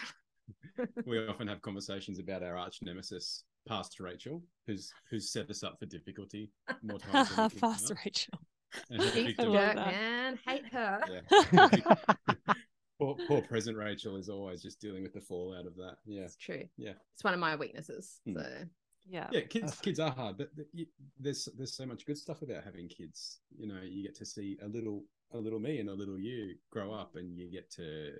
*laughs* we often have conversations about our arch nemesis Pastor Raechel, who's who's set us up for difficulty more *laughs* times. Pastor Raechel. She's a jerk, man. Hate her. Yeah. *laughs* *laughs* poor, poor present Raechel is always just dealing with the fallout of that. Yeah, it's true. Yeah, it's one of my weaknesses. Mm. So yeah, yeah, kids kids are hard, but there's there's so much good stuff about having kids. You know, you get to see a little a little me and a little you grow up, and you get to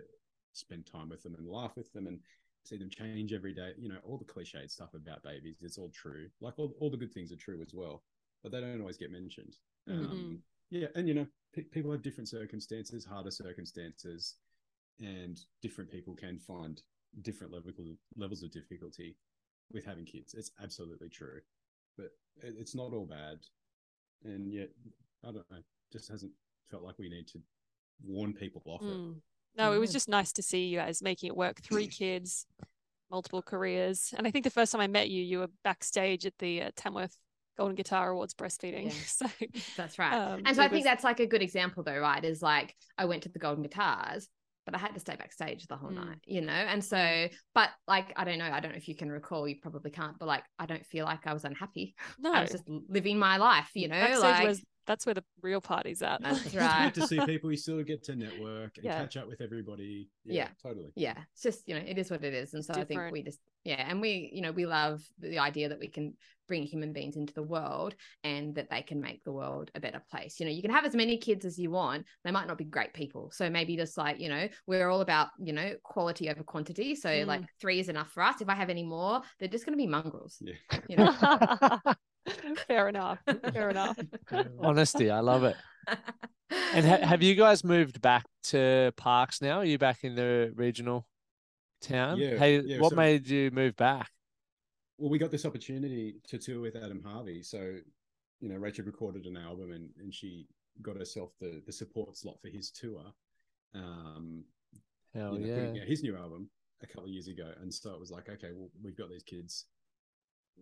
spend time with them and laugh with them and see them change every day. You know, all the cliched stuff about babies, it's all true. Like all, all the good things are true as well, but they don't always get mentioned. Mm-hmm. Um, yeah, and you know, p- people have different circumstances, harder circumstances, and different people can find different level, levels of difficulty with having kids. It's absolutely true, but it, it's not all bad, and yet I don't know, just hasn't felt like we need to warn people off mm. it. No, it was just nice to see you guys making it work. Three *clears throat* kids, multiple careers, and I think the first time I met you, you were backstage at the uh, Tamworth Golden Guitar Awards breastfeeding. *laughs* Yeah. So that's right. Um, and so I was... think that's like a good example, though, right? Is like I went to the Golden Guitars, but I had to stay backstage the whole mm. night, you know? And so, but like, I don't know, I don't know if you can recall, you probably can't, but like, I don't feel like I was unhappy. *laughs* No. I was just living my life, you know? Backstage like, was that's where the real party's at. That's right. *laughs* It's to see *laughs* people. You still get to network and yeah. catch up with everybody. Yeah, yeah, totally. Yeah, it's just you know it is what it is, and so I think we just yeah, and we you know we love the idea that we can bring human beings into the world and that they can make the world a better place. You know, you can have as many kids as you want. They might not be great people. So maybe just like, you know, we're all about, you know, quality over quantity. So mm. like three is enough for us. If I have any more, they're just going to be mongrels. Yeah. You know? *laughs* *laughs* Fair enough. Fair enough. *laughs* Honesty, I love it. And ha- *laughs* have you guys moved back to Parkes now? Are you back in the regional town? Yeah. Hey, yeah, what so, made you move back? Well, we got this opportunity to tour with Adam Harvey. So, you know, Raechel recorded an album and, and she got herself the, the support slot for his tour. Um, Hell you know, yeah. Putting out his new album a couple of years ago. And so it was like, okay, well, we've got these kids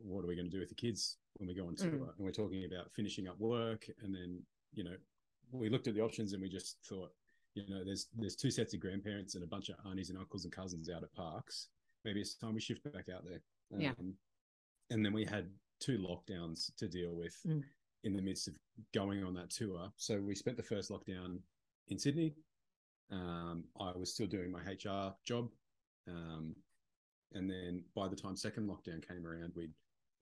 what are we going to do with the kids when we go on tour? Mm. And we're talking about finishing up work and then, you know, we looked at the options and we just thought, you know, there's there's two sets of grandparents and a bunch of aunties and uncles and cousins out at Parkes. Maybe it's time we shift back out there. Yeah. Um, and then we had two lockdowns to deal with Mm. in the midst of going on that tour. So we spent the first lockdown in Sydney. Um, I was still doing my HR job. Um, and then by the time second lockdown came around, we'd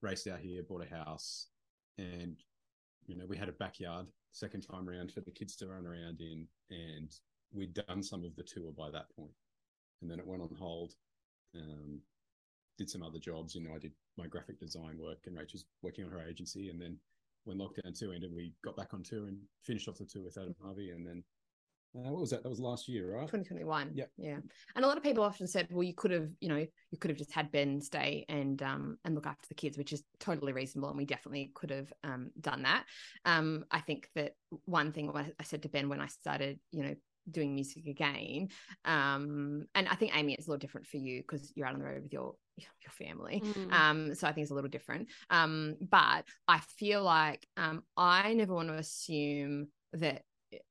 raced out here, bought a house, and you know we had a backyard second time around for the kids to run around in, and we'd done some of the tour by that point, and then it went on hold. Um, did some other jobs, you know, I did my graphic design work, and Raechel's working on her agency, and then when lockdown two ended, we got back on tour and finished off the tour with Adam Harvey, and then uh, what was that? That was last year, right? 2021 Yeah, yeah and a lot of people often said well you could have you know you could have just had ben stay and um and look after the kids which is totally reasonable and we definitely could have um done that um i think that one thing i said to ben when i started you know doing music again um and i think amy it's a little different for you because you're out on the road with your your family Mm. um so i think it's a little different um but i feel like um i never want to assume that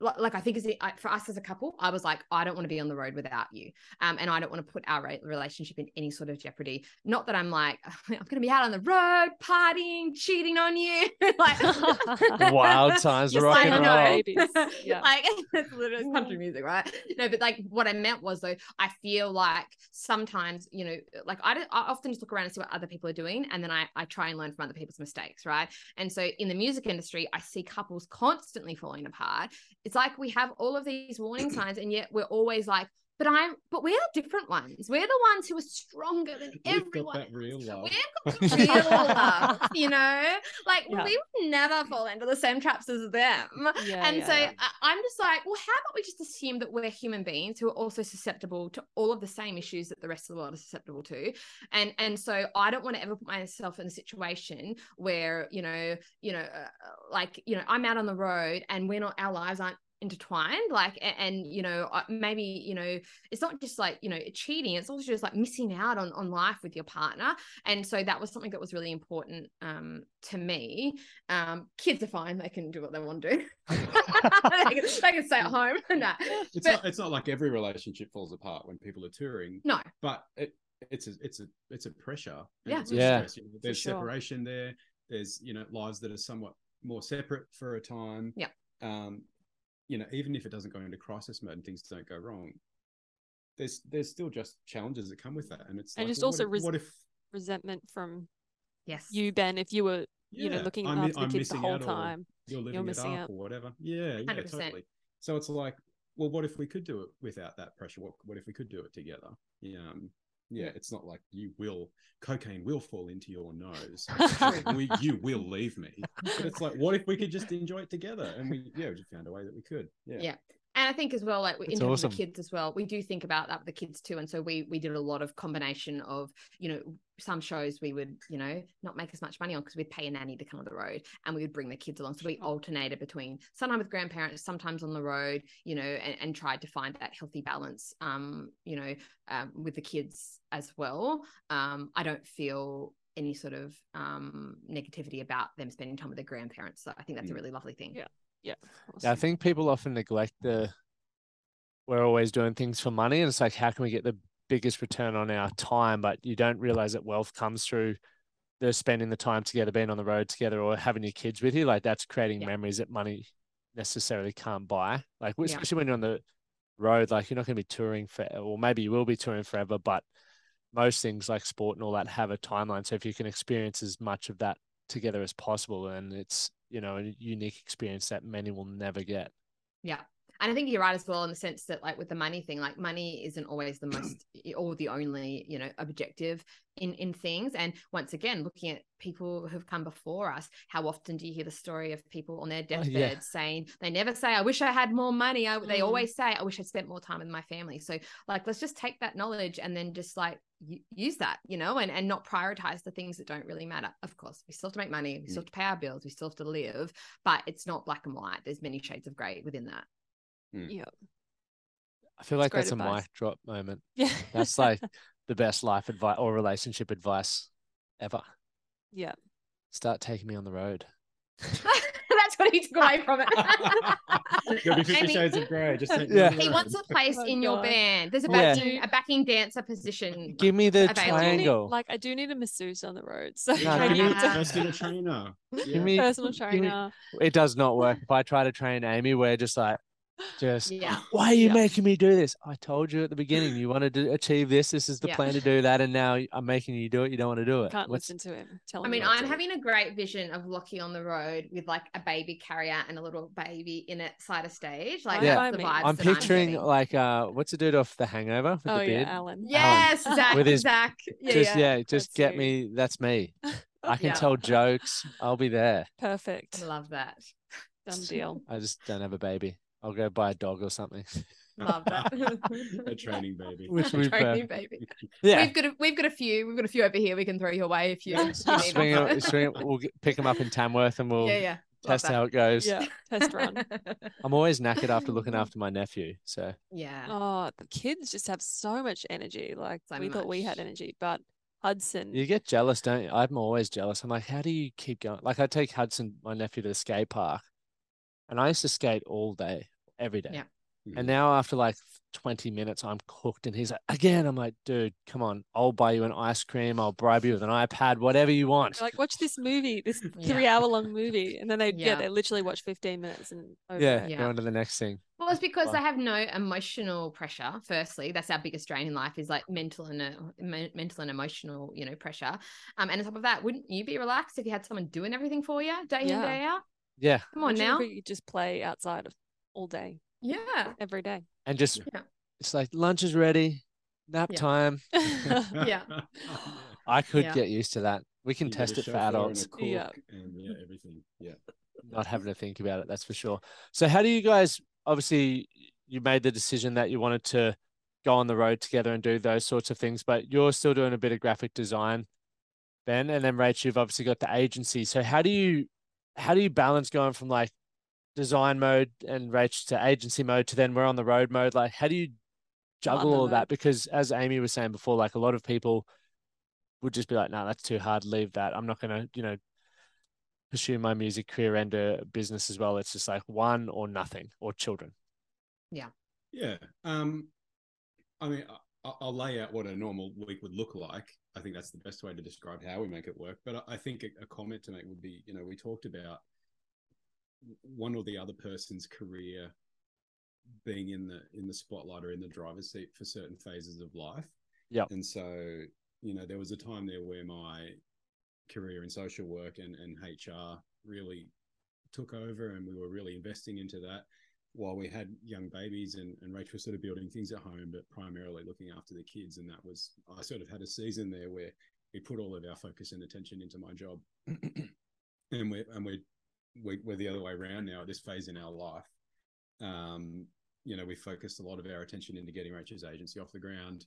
like, like I think as for us as a couple, I was like, I don't want to be on the road without you, um, and I don't want to put our relationship in any sort of jeopardy. Not that I'm like *laughs* I'm going to be out on the road partying, cheating on you, *laughs* like *laughs* Wild times, Just rock like, and no, roll. Yeah. like it's literally country music, right? No, but like what I meant was though, I feel like sometimes, you know, like I, don't, I often just look around and see what other people are doing, and then I I try and learn from other people's mistakes, right? And so in the music industry, I see couples constantly falling apart. It's like we have all of these warning signs, and yet we're always like, but I'm, but we're different ones. We're the ones who are stronger than We've everyone. got that real love. We've got *laughs* the real love, you know, like Yeah. we would never fall into the same traps as them. Yeah, and yeah, so yeah. I- I'm just like, well, how about we just assume that we're human beings who are also susceptible to all of the same issues that the rest of the world is susceptible to, and and so I don't want to ever put myself in a situation where you know, you know, uh, like you know, I'm out on the road and we're not, our lives aren't intertwined like a- and, you know maybe you know it's not just like you know cheating it's also just like missing out on on life with your partner and so that was something that was really important um to me um kids are fine they can do what they want to do *laughs* they, can, they can stay at home *laughs* no *laughs* It's But- not. It's not like every relationship falls apart when people are touring. no but it, it's a it's a it's a pressure. Yeah. it's a Yeah. stress. You know, there's sure. separation there. There's you know lives that are somewhat more separate for a time. Yeah. Um, you know, even if it doesn't go into crisis mode and things don't go wrong, there's there's still just challenges that come with that, and it's And like, just well, also what, res- if, what if resentment from yes you, Ben, if you were, you know, looking I'm, after the I'm kids the whole time. you're living it missing up out. or whatever. Yeah, yeah, 100%. totally. So it's like, well, what if we could do it without that pressure? What what if we could do it together? Yeah, um, yeah. It's not like you will cocaine will fall into your nose. *laughs* we, you will leave me. But it's like, what if we could just enjoy it together? And we yeah, we just found a way that we could. Yeah. Yeah. And I think as well, like in terms awesome. of the kids as well, we do think about that with the kids too. And so we we did a lot of combination of, you know, some shows we would, you know, not make as much money on because we'd pay a nanny to come on the road and we would bring the kids along. So we alternated between sometimes with grandparents, sometimes on the road, you know, and, and tried to find that healthy balance, um, you know, um, with the kids as well. Um, I don't feel any sort of um negativity about them spending time with their grandparents. So I think that's a Mm. really lovely thing. Yeah. Yeah, I think people often neglect the we're always doing things for money, and it's like how can we get the biggest return on our time? But you don't realize that wealth comes through the spending the time together, being on the road together, or having your kids with you. Like that's creating Yeah. memories that money necessarily can't buy. Like Yeah. especially when you're on the road, like you're not going to be touring for, or maybe you will be touring forever, but most things like sport and all that have a timeline. So if you can experience as much of that together as possible, and it's you know a unique experience that many will never get. Yeah. And I think you're right as well in the sense that, like, with the money thing, like, money isn't always the most *clears throat* or the only, you know, objective in in things. And once again, looking at people who have come before us, how often do you hear the story of people on their deathbed yeah. saying they never say, "I wish I had more money." I, They Mm. always say, "I wish I'd spent more time with my family." So, like, let's just take that knowledge and then just like use that, you know, and and not prioritize the things that don't really matter. Of course, we still have to make money, we still have to pay our bills, we still have to live, but it's not black and white. There's many shades of gray within that. Mm. Yeah. I feel That's like great that's a mic drop moment. *laughs* Yeah. That's like the best life advice or relationship advice ever. yeah. Start taking me on the road. *laughs* That's what he took away from it. You'll be Fifty Amy- Shades of Grey. Just *laughs* take Yeah. he wants a place Oh, in your band. There's a Yeah. backing, a backing dancer position. Give me the Available. I need- triangle. like I do need a masseuse on the road. So No, I give me- need to- personal trainer. Give me- personal give me- trainer. It does not work. If I try to train Amy, we're just like, just Yeah. why are you Yeah. making me do this? I told you at the beginning you wanted to achieve this. This is the Yeah. plan to do that, and now I'm making you do it. You don't want to do it. Can't What's- listen to him. Tell I mean, what I'm do. having a great vision of Lockie on the road with like a baby carrier and a little baby in it side of stage. Like Yeah. that's the Me. vibes I'm that I'm picturing like uh, what's the dude off The Hangover with Oh the yeah. Alan. Yes, Zach. *laughs* With his- Zach. Yeah, just yeah. yeah, just get you. me. That's me. *laughs* I can Yeah. tell jokes. I'll be there. Perfect. Love that. Done deal. I just don't have a baby. I'll go buy a dog or something. Love that. *laughs* *laughs* a training baby. Which would be Training perfect. baby. Yeah. We've got a, we've got a few. We've got a few over here. We can throw your way if you, if you need Swing them. it, swing it, we'll get, pick them up in Tamworth and we'll yeah, yeah. Love test how it goes. Yeah. Test run. *laughs* I'm always knackered after looking after my nephew. So yeah. Oh, the kids just have so much energy. Like So we thought we had energy, but Hudson. you get jealous, don't you? I'm always jealous. I'm like, how do you keep going? Like I take Hudson, my nephew, to the skate park, and I used to skate all day, every day. Yeah. And now after like 20 minutes, I'm cooked. And he's like, again, I'm like, dude, come on. I'll buy you an ice cream. I'll bribe you with an iPad, whatever you want. Like, watch this movie, this *laughs* Yeah. three hour long movie. And then they, yeah. Yeah. they literally watch 15 minutes and over. yeah. Yeah. go on to the next thing. Well, it's because they have no emotional pressure. Firstly, that's our biggest drain in life is like mental and uh, mental and emotional, you know, pressure. Um, and on top of that, wouldn't you be relaxed if you had someone doing everything for you day in day out? Yeah. Come on Imagine now. If we could just play outside all day, Yeah. every day. And just, Yeah. it's like lunch is ready, nap Yeah. time. *laughs* *laughs* Yeah. I could Yeah. get used to that. We can You test it for chauffeur and a adults, Yeah. And yeah, everything. Yeah. not having to think about it. That's for sure. So, how do you guys obviously you made the decision that you wanted to go on the road together and do those sorts of things, but you're still doing a bit of graphic design, Ben, and then Rach, you've obviously got the agency. So, how do you how do you balance going from like design mode and Rach to agency mode to then we're on the road mode? Like, how do you juggle the all that? Because as Amy was saying before, like a lot of people would just be like, no, that's too hard. Leave that. I'm not going to, you know, pursue my music career and a business as well. It's just like one or nothing or children. Yeah. Yeah. Um, I mean, I, I'll lay out what a normal week would look like. I think that's the best way to describe how we make it work. But I I think a, a comment to make would be, you know, we talked about one or the other person's career being in the in the spotlight or in the driver's seat for certain phases of life. Yeah. And so, you know, there was a time there where my career in social work and, and HR really took over and we were really investing into that while we had young babies and, and Raechel was sort of building things at home, but primarily looking after the kids. And that was, I sort of had a season there where we put all of our focus and attention into my job. *clears throat* and we're, and we're, we, we're the other way around now at this phase in our life. Um, you know, we focused a lot of our attention into getting Raechel's agency off the ground,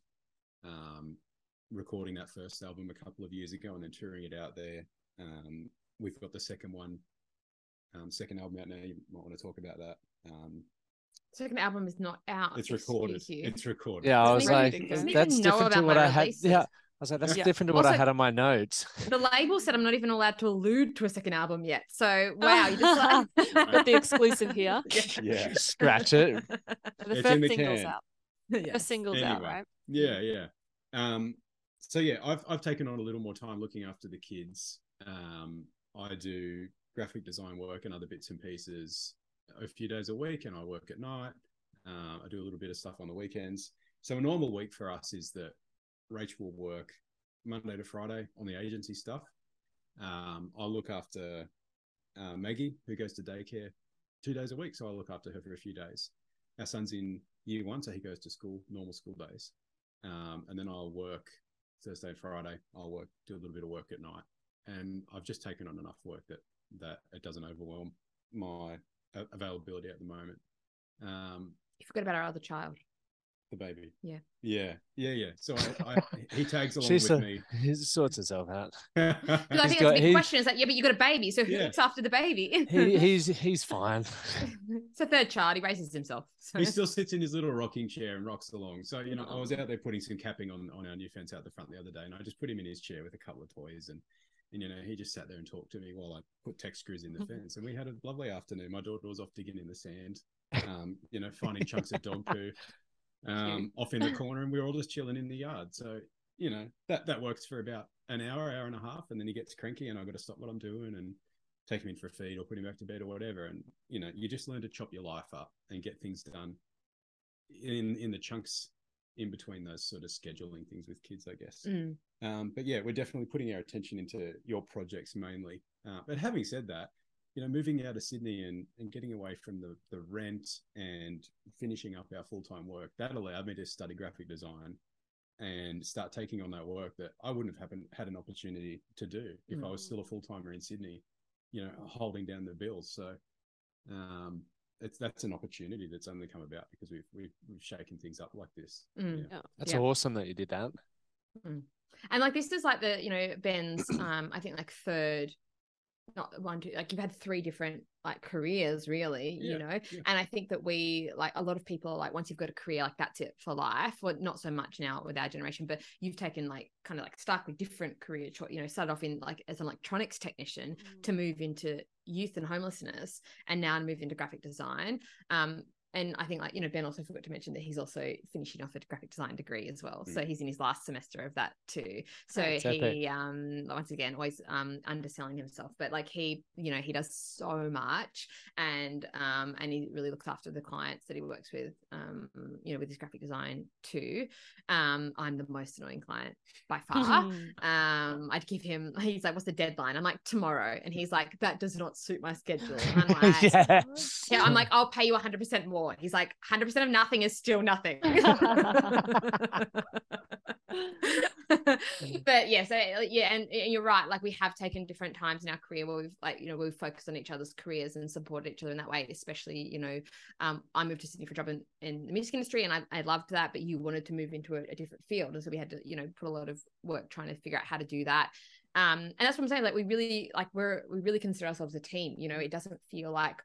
um, recording that first album a couple of years ago and then touring it out there. Um, we've got the second one, um, second album out now. You might want to talk about that. Um, Second album is not out. it's recorded. It's recorded. Yeah, I was like, that's different to what I had. Yeah. I was like, that's Yeah. different to what I had on my notes. The label said I'm not even allowed to allude to a second album yet. So wow, you just like *laughs* Got the exclusive here. *laughs* *laughs* Yeah. Scratch it. The It's in first the single's can. out. Yeah. First single's out, right? Yeah, yeah. Um, so yeah, I've I've taken on a little more time looking after the kids. Um, I do graphic design work and other bits and pieces a few days a week, and I work at night. Uh, I do a little bit of stuff on the weekends. So a normal week for us is that Raechel will work Monday to Friday on the agency stuff. Um, I look after uh, Maggie, who goes to daycare two days a week, so I look after her for a few days. Our son's in year one, so he goes to school, normal school days. Um, and then I'll work Thursday and Friday. I'll work, do a little bit of work at night, and I've just taken on enough work that that it doesn't overwhelm my availability at the moment. Um, You forgot about our other child. The baby, Yeah. yeah, yeah, yeah. So I, I *laughs* he tags along She's with a, me. he sorts himself out. *laughs* Because I He's think got- that's a big he- question. Is that yeah, but you got a baby, so who Yeah. looks after the baby? He, he's he's fine. *laughs* it's a third child. He raises himself. So. he still sits in his little rocking chair and rocks along. So you know, I was out there putting some capping on on our new fence out the front the other day, and I just put him in his chair with a couple of toys, and And you know, he just sat there and talked to me while I put tech screws in the fence, and we had a lovely afternoon. My daughter was off digging in the sand, um, you know, finding chunks of dog poo um, off in the *laughs* corner, and we were all just chilling in the yard. So you know that that works for about an hour, hour and a half, and then he gets cranky, and I've got to stop what I'm doing and take him in for a feed or put him back to bed or whatever. And you know, you just learn to chop your life up and get things done in in the chunks in between those sort of scheduling things with kids, I guess. Mm. Um, but yeah, we're definitely putting our attention into your projects mainly. Uh, but having said that, you know, moving out of Sydney and, and getting away from the, the rent and finishing up our full time work, that allowed me to study graphic design and start taking on that work that I wouldn't have happened, had an opportunity to do if I was still a full timer in Sydney, you know, holding down the bills. So um, it's that's an opportunity that's only come about because we've we've, we've shaken things up like this. Mm. Yeah. That's Yeah. awesome that you did that. And like this is like the, you know, Ben's *clears throat* um I think like third not one two like you've had three different like careers really, Yeah, you know. yeah. And I think that we like a lot of people are like once you've got a career like that's it for life. Well, not so much now with our generation, but you've taken like kind of like starkly different career choice, you know, started off in like as an electronics technician to move into youth and homelessness and now move into graphic design. Um, and I think like you know Ben also forgot to mention that he's also finishing off a graphic design degree as well. So he's in his last semester of that too. So That's he epic. um once again always um underselling himself, but like he you know he does so much and um and he really looks after the clients that he works with um you know with his graphic design too. Um I'm the most annoying client by *laughs* far um i'd give him *laughs* he's like what's the deadline i'm like tomorrow and he's like that does not suit my schedule i'm *laughs* like yeah. yeah i'm like i'll pay you 100% more he's like 100% of nothing is still nothing. *laughs* *laughs* But yeah so yeah and and you're right like we have taken different times in our career where we've like you know we've focused on each other's careers and supported each other in that way especially you know um i moved to sydney for a job in, in the music industry and I, I loved that but you wanted to move into a, a different field. And so we had to you know put a lot of work trying to figure out how to do that. Um and that's what i'm saying like we really like we're we really consider ourselves a team you know it doesn't feel like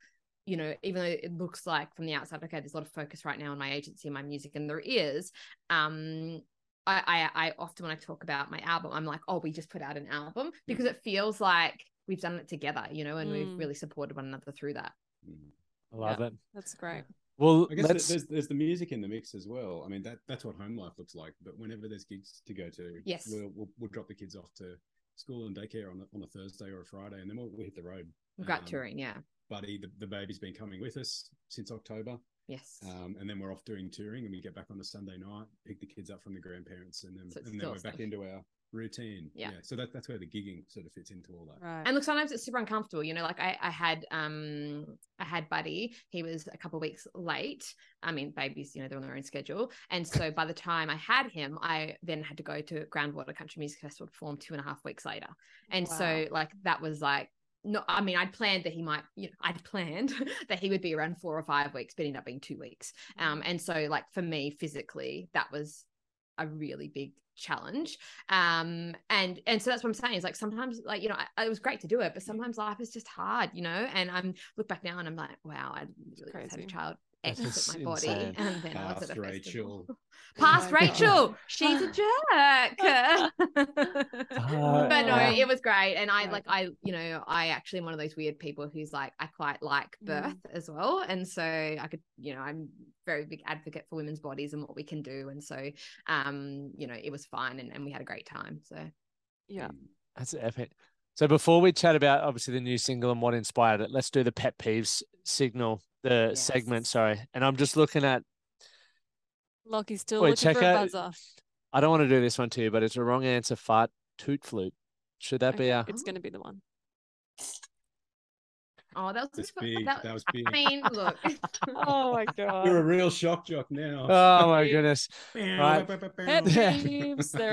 you know even though it looks like from the outside okay there's a lot of focus right now on my agency and my music and there is um I, I I often when I talk about my album, I'm like, oh, we just put out an album because it feels like we've done it together, you know, and we've Mm. really supported one another through that. Mm. I love it. That's great. Well, I guess let's. there's there's the music in the mix as well. I mean that that's what home life looks like. But whenever there's gigs to go to, Yes. we'll we'll, we'll drop the kids off to school and daycare on a, on a Thursday or a Friday, and then we'll, we'll hit the road. We've got Um, touring, yeah. Buddy, the, the baby's been coming with us since October, Yes. um, and then we're off doing touring, and we get back on a Sunday night, pick the kids up from the grandparents, and then So and then we're exhausting. back into our routine. Yeah. So that that's where the gigging sort of fits into all that. Right. and look, sometimes it's super uncomfortable, you know. Like I, I had, um, I had Buddy. He was a couple of weeks late. I mean, babies, you know, they're on their own schedule, and so by the time I had him, I then had to go to Groundwater Country Music Festival to perform two and a half weeks later, and so like that was like. No, I mean, I'd planned that he might, you know, I'd planned *laughs* that he would be around four or five weeks, but ended up being two weeks. Um, and so like for me physically, that was a really big challenge. Um and and so that's what i'm saying is like sometimes like you know I, it was great to do it but sometimes life is just hard you know? And i'm look back now and i'm like wow i really just had a child exit my body insane. *laughs* and then i was Past at a Raechel. festival. *laughs* past my God. rachel she's a *laughs* jerk Uh, but no Yeah. it was great and i Right. like i you know i actually am one of those weird people who's like i quite like Mm. birth as well and so i could you know i'm very big advocate for women's bodies and what we can do and so um you know it was fine and, and we had a great time so yeah. Mm. That's epic. So before we chat about obviously the new single and what inspired it, let's do the pet peeves signal, the segment. Sorry, and I'm just looking at. Lockie's still Wait, looking check for a out- buzzer. I don't want to do this one to you, but it's a wrong answer. Fart toot flute. Should that be Okay, a? It's going to be the one. oh that was That's big. that- That was big. i mean look *laughs* Oh my *laughs* god. You're a real shock jock now. Oh my *laughs* goodness. Right. There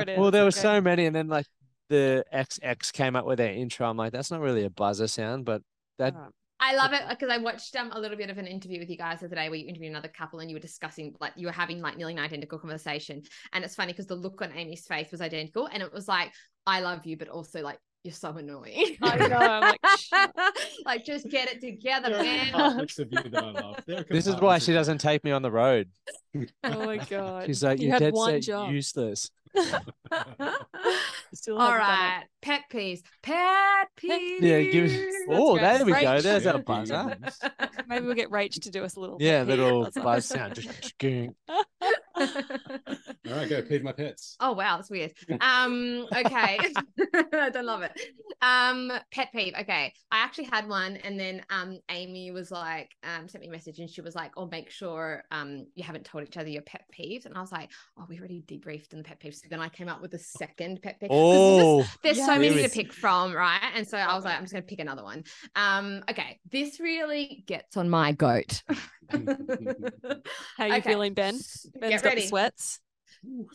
it is. Well, there were so many, and then like the XX came up with their intro. I'm like, that's not really a buzzer sound, but that Alright. I love it because I watched um a little bit of an interview with you guys the other day where you interviewed another couple and you were discussing like you were having like nearly an identical conversation. And it's funny because the look on Amy's face was identical and it was like, I love you, but also like you're so annoying. I know. I'm like, *laughs* like just get it together, There man. compartments of you that I love. There are this is why she doesn't take me on the road. Oh my *laughs* god. She's like, you you're had dead one set job. useless. *laughs* Still All hasn't done it. right, pet peeves. Pet peeves. Yeah, give me- Oh, great. there we go. There's our Yeah, buzzer. *laughs* Maybe we'll get Rach to do us a little. Yeah, pet peeve little buzzer. buzz sound. *laughs* Just going. All right, go feed my pets. Oh wow, that's weird. Um, okay. *laughs* I don't love it. Um, pet peeve. Okay. I actually had one and then um Amy was like, um, sent me a message and she was like, Oh, make sure um you haven't told each other your pet peeves. And I was like, Oh, we already debriefed in the pet peeves. So then I came up with a second pet peeve. Oh, there's Yeah. so many Here to pick from, right? And so I was like, I'm just gonna pick another one. Um, okay, this really gets on my goat. *laughs* *laughs* How you Okay. feeling, Ben? Ben's Get got ready. the sweats.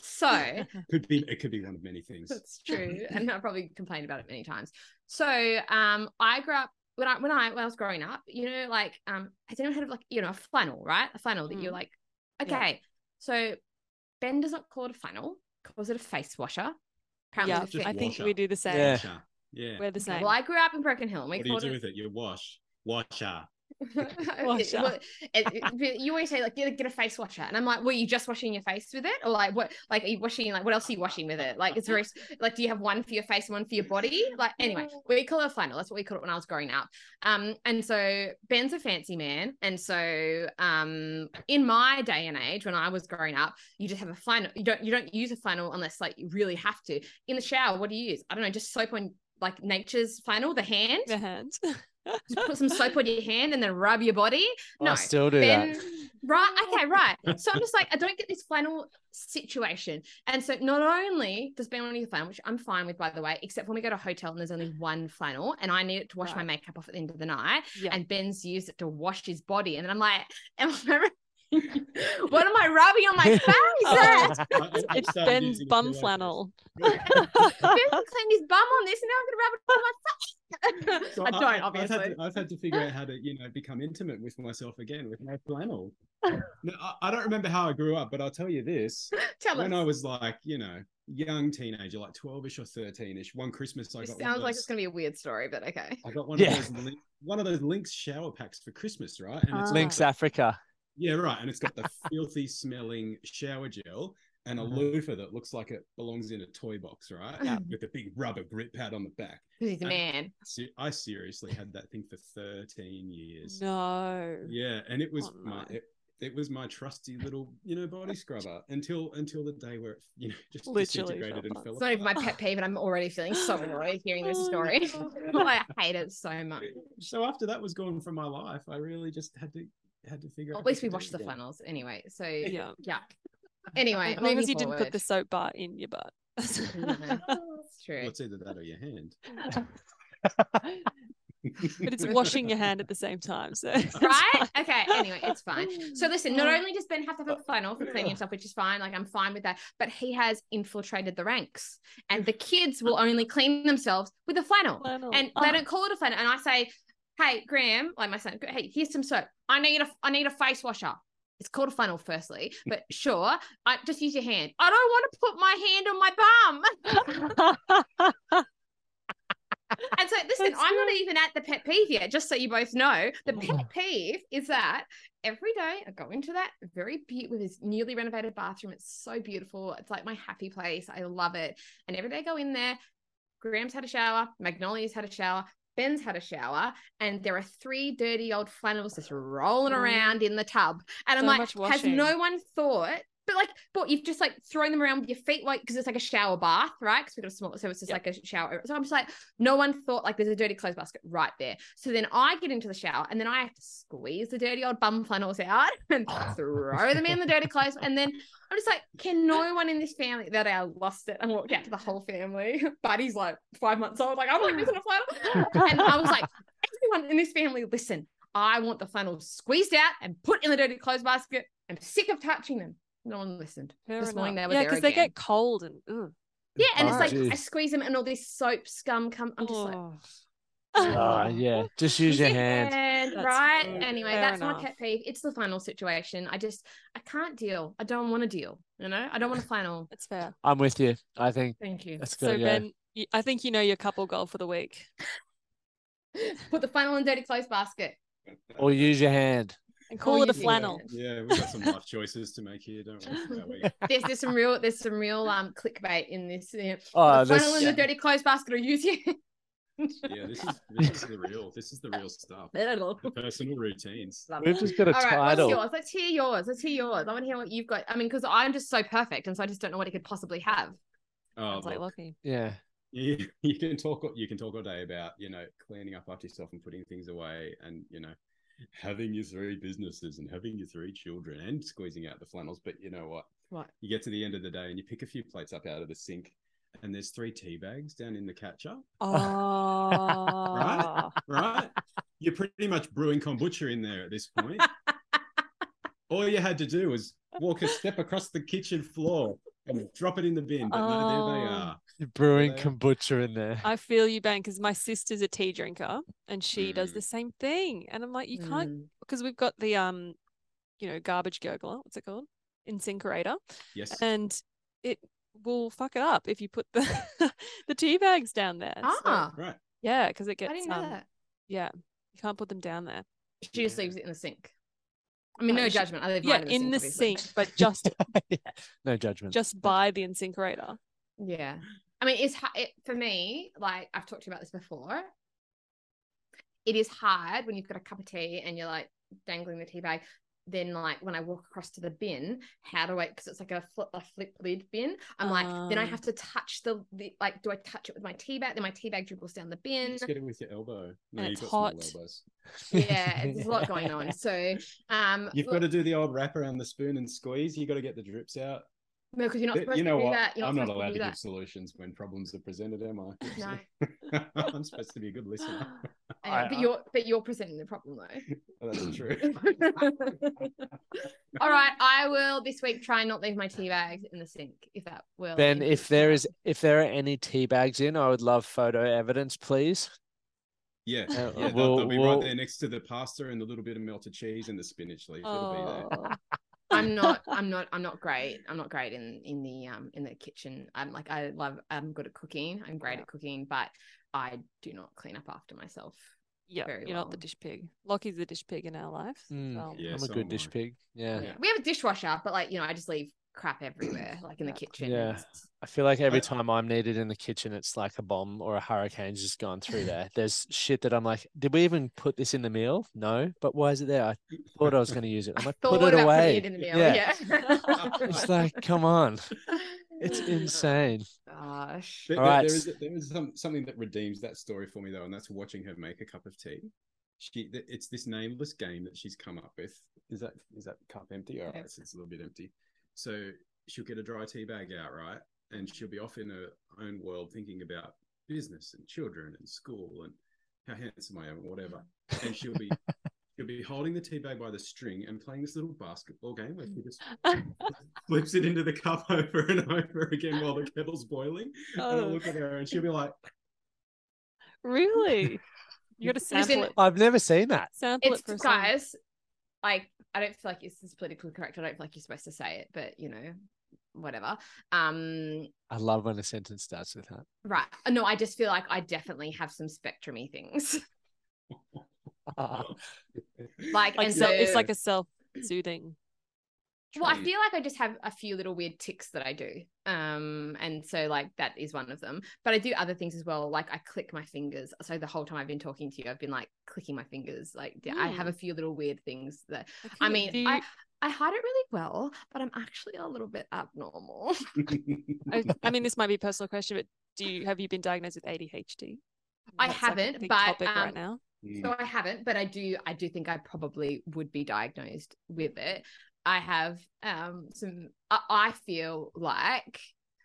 So *laughs* could be it could be one of many things. That's true, and I probably complained about it many times. So, um, I grew up when I when I when I was growing up. You know, like um, has anyone heard of like you know a flannel, right? A flannel that you're Mm. like, Yeah. okay. So Ben does not call it a flannel, calls it a face washer. Apparently, Yeah, just I think washer. we do the same. Yeah. Yeah. We're the same. Well, I grew up in Broken Hill, and we What do you do it. with it? You wash. Washer. *laughs* Washer. *laughs* You always say like get a, get a face washer, and I'm like, were you just washing your face with it, or like what? Like are you washing like what else are you washing with it? Like it's very like do you have one for your face and one for your body? Like anyway, we call it a flannel. That's what we called it when I was growing up. Um, and so Ben's a fancy man, and so um, in my day and age when I was growing up, you just have a flannel. You don't you don't use a flannel unless like you really have to. In the shower, what do you use? I don't know, just soap on like nature's flannel, the hand. The hands. *laughs* Just put some soap on your hand and then rub your body. No, I still do Ben, that. right? Okay, right. So I'm just like, I don't get this flannel situation. And so not only does Ben want to use flannel, which I'm fine with, by the way, except when we go to a hotel and there's only one flannel and I need it to wash my makeup off at the end of the night. yeah. And Ben's used it to wash his body. And then I'm like, *laughs* am I, *laughs* what am I rubbing on my *laughs* face? *laughs* It's Ben's bum flannel. Ben cleaned his bum on this and now I'm going to rub it on my face. So I don't, I've obviously. had, to, I've had to figure out how to, you know, become intimate with myself again with my flannel. No, I, I don't remember how I grew up, but I'll tell you this: Tell us. when I was like, you know, young teenager, like twelve-ish or thirteen-ish, one Christmas I It got. sounds one like of it's those, going to be a weird story, but okay. I got one Yeah. of those, link, one of those Lynx shower packs for Christmas, right? And it's Ah. Lynx got, Africa. Yeah, right, and it's got the *laughs* filthy smelling shower gel. And a Mhm. loofah that looks like it belongs in a toy box, right? Yeah. With a big rubber grip pad on the back. Because he's a man. I seriously had that thing for 13 years. No. Yeah, and it was Oh, my no. it, it was my trusty little you know body scrubber until until the day where it you know just Literally disintegrated fell and apart. fell It's not even my pet peeve, and I'm already feeling so *gasps* annoyed hearing this Oh, story. *laughs* I hate it so much. So after that was gone from my life, I really just had to had to figure. Well, out at least we do washed the again. flannels anyway. So Yeah. yeah. *laughs* Anyway, As long as moving you didn't put the soap bar in your butt. No, *laughs* mm-hmm. That's true. Well, it's either that or your hand. *laughs* but it's washing your hand at the same time. So Right? Okay. Anyway, it's fine. So listen, not mm. only does Ben have to have a flannel for cleaning himself, which is fine, like I'm fine with that, but he has infiltrated the ranks, and the kids will only clean themselves with a flannel, Flannel. and Oh, they ah. don't call it a flannel. And I say, "Hey, Graham, like my son, hey, here's some soap. I need a, I need a face washer." It's called a flannel, firstly, but *laughs* sure, I just use your hand. I don't want to put my hand on my bum. *laughs* And so, listen, That's I'm not good. even at the pet peeve yet, just so you both know. The pet peeve is that every day I go into that very beautiful, with his newly renovated bathroom. It's so beautiful. It's like my happy place. I love it. And every day I go in there, Graham's had a shower, Magnolia's had a shower, Ben's had a shower, and there are three dirty old flannels just rolling Mm. around in the tub. And I'm like, has no one thought? But like, but you've just like thrown them around with your feet, like because it's like a shower bath, right? Because we've got a small, so it's just Yep. like a shower. So I'm just like, no one thought like there's a dirty clothes basket right there. So then I get into the shower and then I have to squeeze the dirty old bum flannels out *laughs* and *laughs* throw them in the dirty clothes. And then I'm just like, can no one in this family that I lost it and walked out to the whole family? *laughs* Buddy's like five months old, like I'm like missing a flannel. And I was like, everyone in this family, listen, I want the flannel squeezed out and put in the dirty clothes basket. I'm sick of touching them. No one listened. Fair this morning they were yeah, there because they get cold and ugh. Yeah, and it's Oh, like I squeeze them and all this soap scum come. I'm just like, Oh. Oh, *laughs* yeah. *laughs* Just use your Use hand. Right? fair- Anyway, fair that's enough. my pet peeve. It's the final situation. I just I can't deal. I don't want to deal. You know, I don't want to flannel. That's fair. I'm with you. I think Thank you. that's So good. yeah. Ben, I think you know your couple goal for the week. *laughs* Put the final in dirty clothes basket. Or use your hand. And call Oh, it a flannel. Yeah, we've got some life choices to make here, don't we? *laughs* There's there's some real there's some real um clickbait in this. You *laughs* know, Oh, the this- flannel in yeah. the dirty clothes basket or use you. Yeah, this is *laughs* this is the real this is the real stuff. The personal routines. Love We've it. just got a All right, title. what's yours? Let's hear yours. Let's hear yours. I want to hear what you've got. I mean, because I'm just so perfect, and so I just don't know what it could possibly have. Oh, Sounds like look, Lockie. Yeah. you, you can talk you can talk all day about you know cleaning up after yourself and putting things away and you know having your three businesses and having your three children and squeezing out the flannels but you know what? What? you get to the end of the day and you pick a few plates up out of the sink and there's three tea bags down in the catcher. Oh, right *laughs* Right? you're pretty much brewing kombucha in there at this point. *laughs* All you had to do was walk a step across the kitchen floor and drop it in the bin but no there they Oh. are Brewing there. kombucha in there. I feel you, Ben, because my sister's a tea drinker and she does Mm. the same thing. And I'm like, you can't Mm. because we've got the um, you know, garbage gurgler. What's it called? Incinerator, yes and it will fuck it up if you put the *laughs* the tea bags down there. So, Ah, right yeah, because it gets. I gets didn't know um, that. yeah, you can't put them down there. She just leaves it in the sink. I mean, No, no judgment. I leave Yeah, mine in the obviously. sink, but just *laughs* Yeah. No judgment. just by the incinerator. Yeah. I mean, it's it, for me, like I've talked to you about this before. It is hard when you've got a cup of tea and you're like dangling the tea bag. Then, like when I walk across to the bin, how do I? Because it's like a flip, a flip lid bin. I'm like, then I Ah. have to touch the, the like. Do I touch it with my tea bag? Then my tea bag dribbles down the bin. Just get it with your elbow. No, And you've it's got hot. elbows. Yeah, there's a lot *laughs* going on. So, um, *laughs* You've got to do the old wrap around the spoon and squeeze. You got to get the drips out. No, because you're not supposed you know to do what? that. You're I'm not supposed allowed to do give solutions when problems are presented, am I? No. *laughs* I'm supposed to be a good listener. *laughs* I- but I- you're but you're presenting the problem though. *laughs* That's true. All right, I will this week try and not leave my tea bags in the sink if that will. Ben, if there is if there are any tea bags in, I would love photo evidence, please. Yeah, Uh, yeah they'll, we'll- they'll be we'll- right there next to the pasta and the little bit of melted cheese and the spinach leaf. It'll be there. I'm not, *laughs* I'm not, I'm not great. I'm not great in in the um in the kitchen. I'm like I love. I'm good at cooking. I'm great Yeah. at cooking, but I do not clean up after myself. yeah, you're not the dish pig. Lockie's the dish pig in our life. Mm. so- Yeah, I'm a so good dish I. pig. Yeah. Yeah. We have a dishwasher, but like you know, I just leave crap everywhere, like in the kitchen. Yeah. I feel like every time I'm needed in the kitchen, it's like a bomb or a hurricane's just gone through *laughs* there. There's shit that I'm like, did we even put this in the meal? No, but why is it there? I thought I was going to use it. I'm *laughs* like, put it away. it in the meal. Yeah. Yeah. It's like, come on, it's insane. Gosh. There, All there- right. there is there is some, something that redeems that story for me though, and that's watching her make a cup of tea. She it's this nameless game that she's come up with. Is that is that cup empty? All right, Yes. so it's a little bit empty. So she'll get a dry tea bag out, right, and she'll be off in her own world thinking about business and children and school and how handsome I am, or whatever. And she'll be *laughs* she'll be holding the tea bag by the string and playing this little basketball game where she just *laughs* flips it into the cup *laughs* over and over again while the kettle's boiling. And I'll Oh. look at her and she'll be like, Really? You got to Listen, sample it. I've never seen that. Sample It's it for guys, like I don't feel like this is politically correct. I don't feel like you're supposed to say it, but you know, whatever. Um, I love when a sentence starts with that. right. Uh, No, I just feel like I definitely have some spectrumy things. *laughs* *laughs* *laughs* Like, Like and so, so it's like a self-soothing. Well, I feel like I just have a few little weird ticks that I do. Um, and so like that is one of them. But I do other things as well. Like I click my fingers. So the whole time I've been talking to you, I've been like clicking my fingers. Like I have a few little weird things that I mean, you- I, I hide it really well, but I'm actually a little bit abnormal. *laughs* I, I mean, *laughs* this might be a personal question, but do you have you been diagnosed with ADHD? I That's, haven't, big but, topic um, right now. So I haven't, but I do I do think I probably would be diagnosed with it. I have um some I, I feel like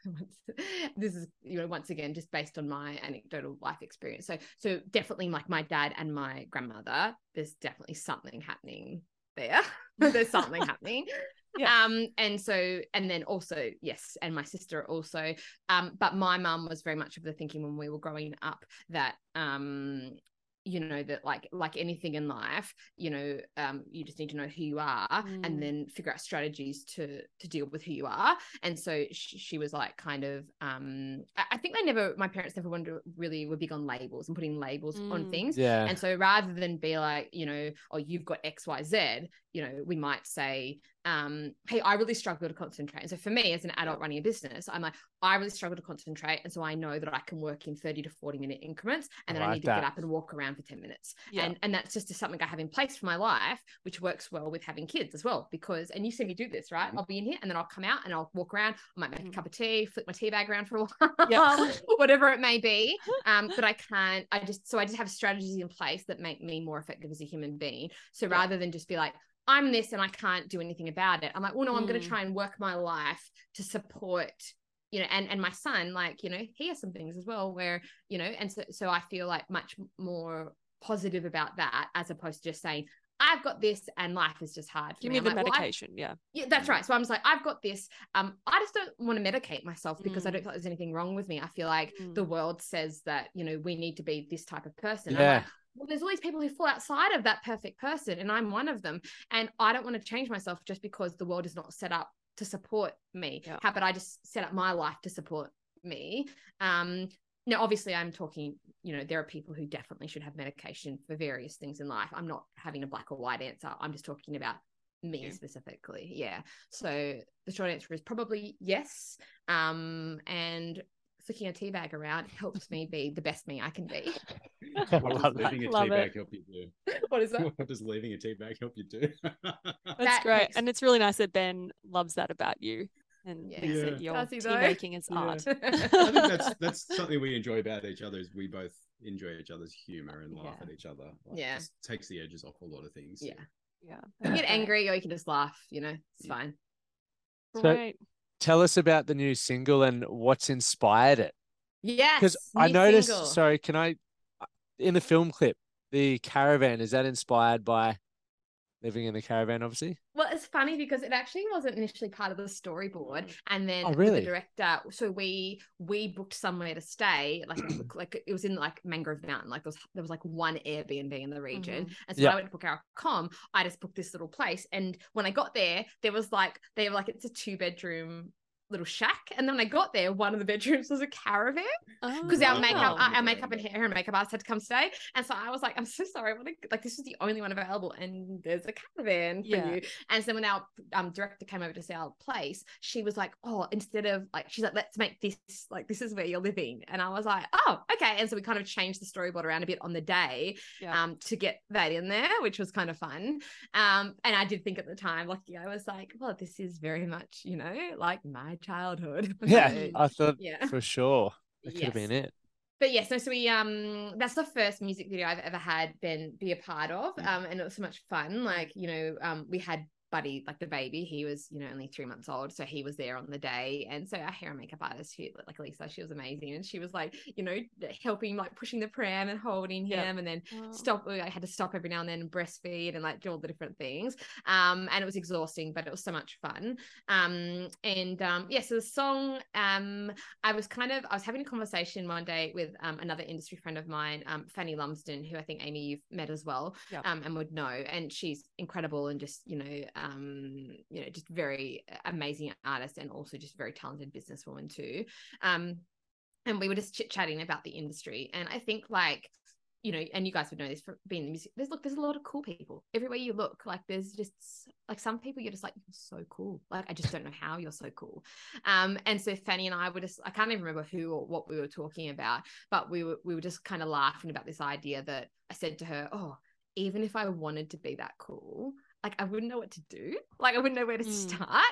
*laughs* this is you know once again just based on my anecdotal life experience. So so definitely like my dad and my grandmother, there's definitely something happening there. *laughs* there's something happening. *laughs* Yeah. Um and so and then also yes and my sister also um but my mum was very much of the thinking when we were growing up that um you know that like like anything in life you know um you just need to know who you are Mm. and then figure out strategies to to deal with who you are and so she, she was like kind of um I, I think they never my parents never wanted really were big on labels and putting labels on Mm. things Yeah. and so rather than be like, you know, oh, you've got XYZ, you know, we might say, um, hey, I really struggle to concentrate. And so for me as an adult running a business, I'm like, I really struggle to concentrate. And so I know that I can work in 30 to 40 minute increments and then I, like need to get up and walk around for 10 minutes. Yeah. And and that's just something I have in place for my life, which works well with having kids as well. Because and you see me do this, right? Mhm. I'll be in here and then I'll come out and I'll walk around. I might make a cup of tea, flip my tea bag around for a while, Yeah. *laughs* whatever it may be. *laughs* Um, but I can't, I just so I just have strategies in place that make me more effective as a human being. So Yeah. rather than just be like, I'm this and I can't do anything about it. I'm like, well, no, I'm going Mm. to try and work my life to support, you know, and and my son, like, you know, he has some things as well where, you know, and so so I feel like much more positive about that as opposed to just saying, I've got this and life is just hard. For Give me. me the I'm like, well, medication. yeah. yeah, that's right. So I'm just like, I've got this. Um, I just don't want to medicate myself because I Mm. don't feel like there's anything wrong with me. I feel like Mm. the world says that you know we need to be this type of person. I'm Yeah. like, well, there's all these people who fall outside of that perfect person, and I'm one of them. And I don't want to change myself just because the world is not set up to support me. Yeah. How about I just set up my life to support me? Um, now, obviously, I'm talking, you know, there are people who definitely should have medication for various things in life. I'm not having a black or white answer. I'm just talking about me Yeah. specifically. Yeah. So the short answer is probably yes. Um, and flicking a tea bag around helps me be the best me I can be. I *laughs* What love does leaving a Love tea it. bag help you do? *laughs* What is that? *laughs* What does leaving a tea bag help you do? That's That great. makes- And it's really nice that Ben loves that about you and Yeah. thinks Yeah. that your Does he tea though? making is Yeah. art. I think that's that's something we enjoy about each other is we both enjoy each other's humor and laugh Yeah. at each other. Like, Yeah. just takes the edges off a lot of things. Yeah. yeah. You get angry or you can just laugh, you know, it's Yeah. fine. So- Great. Tell us about the new single and what's inspired it. Yes. Because I noticed, single. sorry, can I, in the film clip, the caravan, is that inspired by living in the caravan, obviously? Well, it's funny because it actually wasn't initially part of the storyboard, and then Oh, with really? the director. So we we booked somewhere to stay, like like it was in like Mangrove Mountain. Like there was there was like one Airbnb in the region, Mhm. and so Yeah. I went to book our com. I just booked this little place, and when I got there, there was like they were like it's a two bedroom little shack, and then when I got there, one of the bedrooms was a caravan because our Oh, makeup, wow. our, our makeup and hair and makeup artist had to come stay, and so I was like, I'm so sorry, I wanna, like this is the only one available, and there's a caravan for Yeah. you. And so when our um, director came over to see our place, she was like, oh, instead of like, she's like, let's make this like this is where you're living, and I was like, oh, okay. And so we kind of changed the storyboard around a bit on the day, Yeah. um, to get that in there, which was kind of fun. Um, and I did think at the time, like, I was like, well, this is very much, you know, like my childhood. *laughs* Yeah, I thought yeah. for sure that could have been it. but yes, no, so we um that's the first music video I've ever had been be a part of. Mm. Um and it was so much fun. Like, you know, um we had Buddy, like the baby, he was, you know, only three months old. So he was there on the day. And so our hair and makeup artist, who like Lisa, she was amazing. And she was like, you know, helping like pushing the pram and holding Yep. him and then Oh. stop I had to stop every now and then and breastfeed and like do all the different things. Um and it was exhausting, but it was so much fun. Um and um yeah, so the song um I was kind of I was having a conversation one day with um another industry friend of mine, um Fanny Lumsden, who I think Amy you've met as well, Yep. um and would know. And she's incredible and just, you know, um, you know, just very amazing artist and also just very talented businesswoman too. Um and we were just chit chatting about the industry. And I think like you know, and you guys would know this from being in the music. There's look, there's a lot of cool people everywhere you look. Like there's just like some people you're just like you're so cool. Like I just don't know how you're so cool. Um, and so Fanny and I were just I can't even remember who or what we were talking about, but we were we were just kind of laughing about this idea that I said to her, oh, even if I wanted to be that cool, like I wouldn't know what to do. Like I wouldn't know where to Mm. start.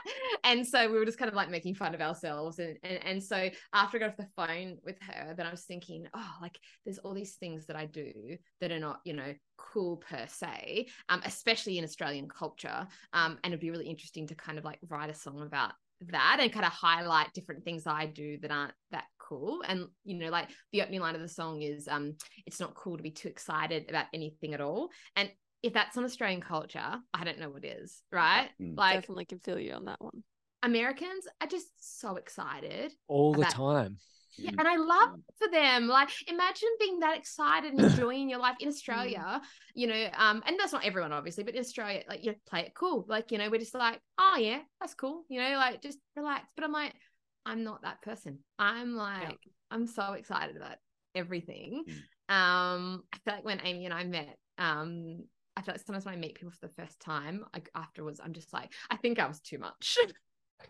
And so we were just kind of like making fun of ourselves. And, and and so after I got off the phone with her, then I was thinking, oh, like there's all these things that I do that are not, you know, cool per se, um, especially in Australian culture. Um, and it'd be really interesting to kind of like write a song about that and kind of highlight different things I do that aren't that cool. And you know, like the opening line of the song is um, it's not cool to be too excited about anything at all. And if that's on Australian culture, I don't know what is, right? Mm. Like Definitely can feel you on that one. Americans are just so excited. All the About- time. Yeah, Mm. and I love for them. Like, imagine being that excited and *coughs* enjoying your life in Australia. You know, um, and that's not everyone, obviously, but in Australia, like, you know, play it cool. Like, you know, we're just like, oh yeah, that's cool. You know, like just relax. But I'm like, I'm not that person. I'm like, I'm so excited about everything. Mm. Um, I feel like when Amy and I met, um, I feel like sometimes when I meet people for the first time, like afterwards, I'm just like, I think I was too much. *laughs*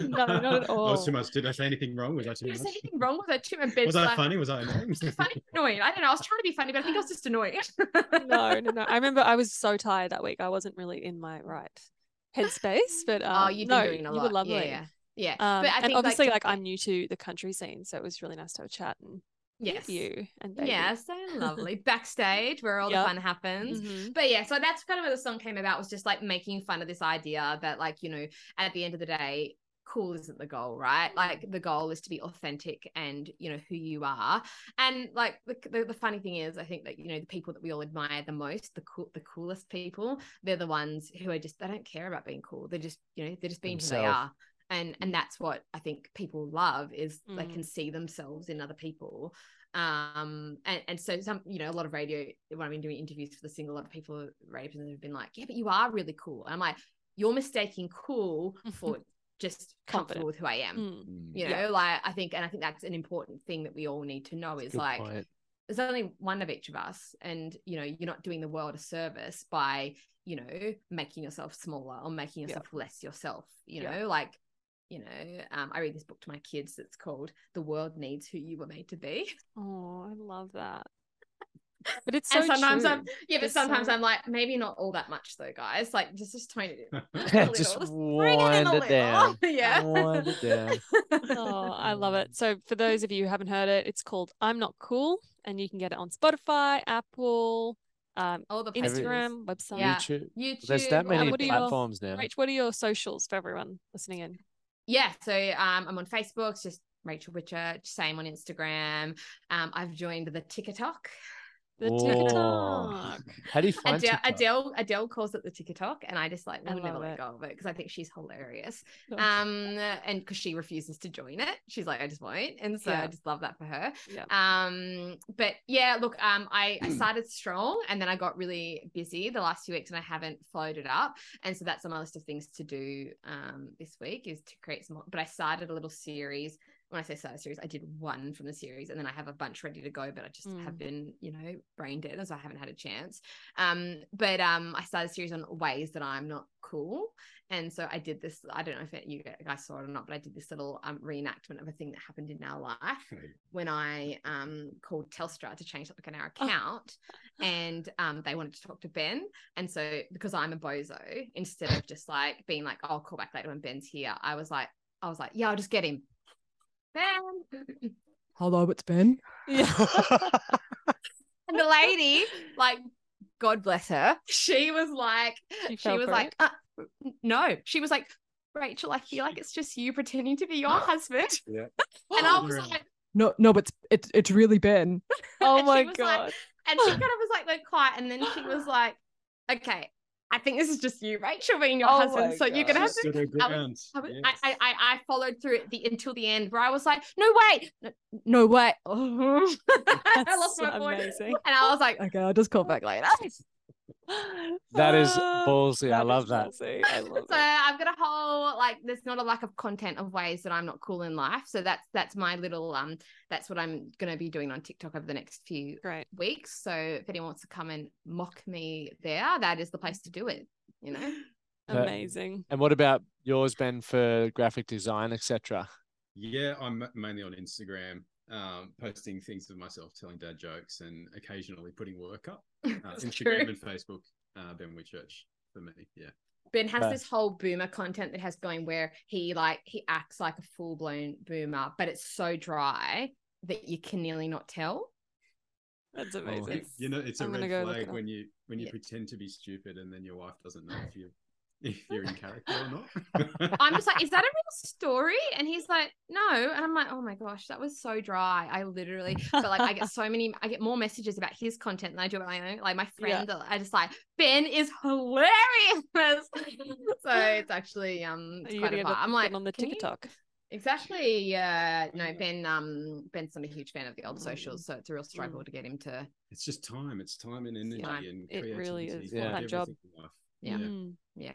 no, not at That all. was too much. Did I say anything wrong? Was I too Did I much? say anything wrong with it too? And Ben's Was I like, funny? Was I annoying? *laughs* funny, annoying. I don't know. I was trying to be funny, but I think I was just annoying. *laughs* no, no, no. I remember I was so tired that week. I wasn't really in my right headspace, *gasps* but um, oh, you've no, doing a you were lovely. Yeah, yeah. yeah. Um, but I and obviously, like, yeah, I'm new to the country scene, so it was really nice to have a chat and meet yes, you and yeah, *laughs* so lovely backstage where all Yep. the fun happens. Mhm. But yeah, so that's kind of where the song came about was just like making fun of this idea that like, you know, at the end of the day, cool isn't the goal, right? Like the goal is to be authentic and, you know, who you are. And like the, the, the funny thing is, I think that, you know, the people that we all admire the most, the cool, the coolest people, they're the ones who are just, they don't care about being cool. They're just, you know, they're just being who they are. And, and that's what I think people love is they Mm. can see themselves in other people um and, and so some you know a lot of radio when i've been doing interviews for the single a lot of people radio presenters have been like yeah but you are really cool and i'm like you're mistaking cool *laughs* for just comfortable Confident. with who i am Mm. Mm. you know Yeah. like i think and i think that's an important thing that we all need to know is like point. there's only one of each of us and you know you're not doing the world a service by you know making yourself smaller or making Yeah. yourself less yourself you Yeah. know like you know um, i read this book to my kids It's called the world needs who you were made to be Oh, I love that. *laughs* But it's so and sometimes true. i'm yeah but It's sometimes so- i'm like maybe not all that much though guys like just just tone it in Just bring it wind it down. *laughs* yeah Wind it down. *laughs* Oh, I love it. So for those of you who haven't heard it, it's called I'm Not Cool, and you can get it on Spotify, Apple, um, all the places. Instagram, website. Yeah. YouTube. youtube There's that all many the what are your- platforms now. Raech, what are your socials for everyone listening in? Yeah so um i'm on facebook it's just Raechel Whitchurch, same on instagram. Um i've joined the tiktok The Oh. TikTok. How do you find Adele, TikTok? Adele Adele calls it the TikTok, and I just like I will never love let go of it because I think she's hilarious. Gosh. Um, and because she refuses to join it, she's like, I just won't, and so I just love that for her. Yeah. Um, but yeah, look, um, I, I *clears throat* started strong, and then I got really busy the last few weeks, and I haven't followed it up, and so that's on my list of things to do um this week is to create some. But I started a little series. When I say start a series, I did one from the series, and then I have a bunch ready to go, but I just have Mm. been, you know, brain dead, so I haven't had a chance. Um, but um, I started a series on ways that I'm not cool, and so I did this. I don't know if it, you guys saw it or not, but I did this little um reenactment of a thing that happened in our life when I um called Telstra to change something on our Oh. account, and um they wanted to talk to Ben, and so because I'm a bozo, instead of just like being like, "I'll call back later when Ben's here," I was like, I was like, "Yeah, I'll just get him." Ben, *laughs* hello, it's Ben. Yeah. *laughs* And the lady, like, God bless her, she was like, She she was like, uh, no, she was like, Raechel, I feel like it's just you pretending to be your *laughs* husband. Yeah. And I was Really? like, No, no, but it's it's, it's really Ben. Oh my was like- god. and she kind of was like, went quiet. And then she was like, okay, I think this is just you, Raechel, being your Oh husband. my So you're gonna God. have to. Stood her I was- I, was- Yes. I, I, I I followed through the until the end where I was like, no wait, no, no wait. *laughs* I *laughs* That's lost my voice, and I was like, Okay, I'll just call back later. *laughs* *laughs* That is Ah, ballsy. I love that. ballsy. I *laughs* love so it. I've got a whole like there's not a lack of content of ways that I'm not cool in life. So that's that's my little um that's what I'm gonna be doing on TikTok over the next few Great. weeks. So if anyone wants to come and mock me there, that is the place to do it. You know. But- Amazing. And what about yours, Ben, for graphic design, etc.? Yeah, I'm mainly on Instagram, um, posting things of myself, telling dad jokes, and occasionally putting work up. *laughs* Uh, Instagram true. and Facebook, uh, Ben Whitchurch for me. Yeah. Ben has Yeah. this whole boomer content that has going where he like he acts like a full blown boomer, but it's so dry that you can nearly not tell. That's Oh, amazing. You- you know, it's a I'm red go look it flag when you when you Yeah. pretend to be stupid and then your wife doesn't know if you if you're in character or not. *laughs* I'm just like, is that a real story? And he's like, no. And I'm like, oh my gosh, that was so dry. I literally, but like, I get so many, I get more messages about his content than I do about my own. Like my friend, are I just like, Ben is hilarious. *laughs* so *laughs* it's actually, um, it's quite a get, I'm like, on the "Can you-" TikTok. Exactly. Uh, no, Ben. Um, Ben's not a huge fan of the old Mm. socials, so it's a real struggle to get him to. it's just time. It's time and energy Time. and It really creativity. is for that everything job. life. Yeah. Mm. Yeah.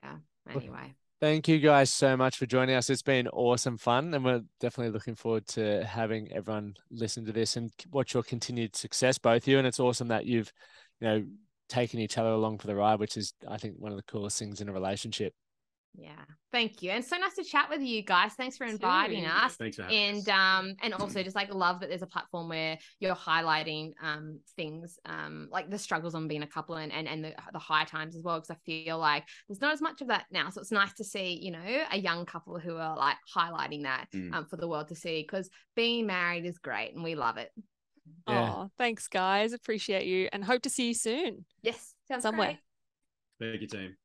Anyway, Thank you guys so much for joining us. It's been awesome fun, and we're definitely looking forward to having everyone listen to this and watch your continued success, both you. And it's awesome that you've, you know, taking each other along for the ride, which is I think one of the coolest things in a relationship. Yeah. Thank you. And so nice to chat with you guys. Thanks for inviting Too. us. Thanks for having And us. um and also just like love that there's a platform where you're highlighting um things um like the struggles on being a couple and and, and the, the high times as well because I feel like there's not as much of that now so it's nice to see you know a young couple who are like highlighting that Mm. um for the world to see because being married is great and we love it Yeah. Oh, thanks, guys. Appreciate you and hope to see you soon. yes sounds Somewhere. great. Thank you, team.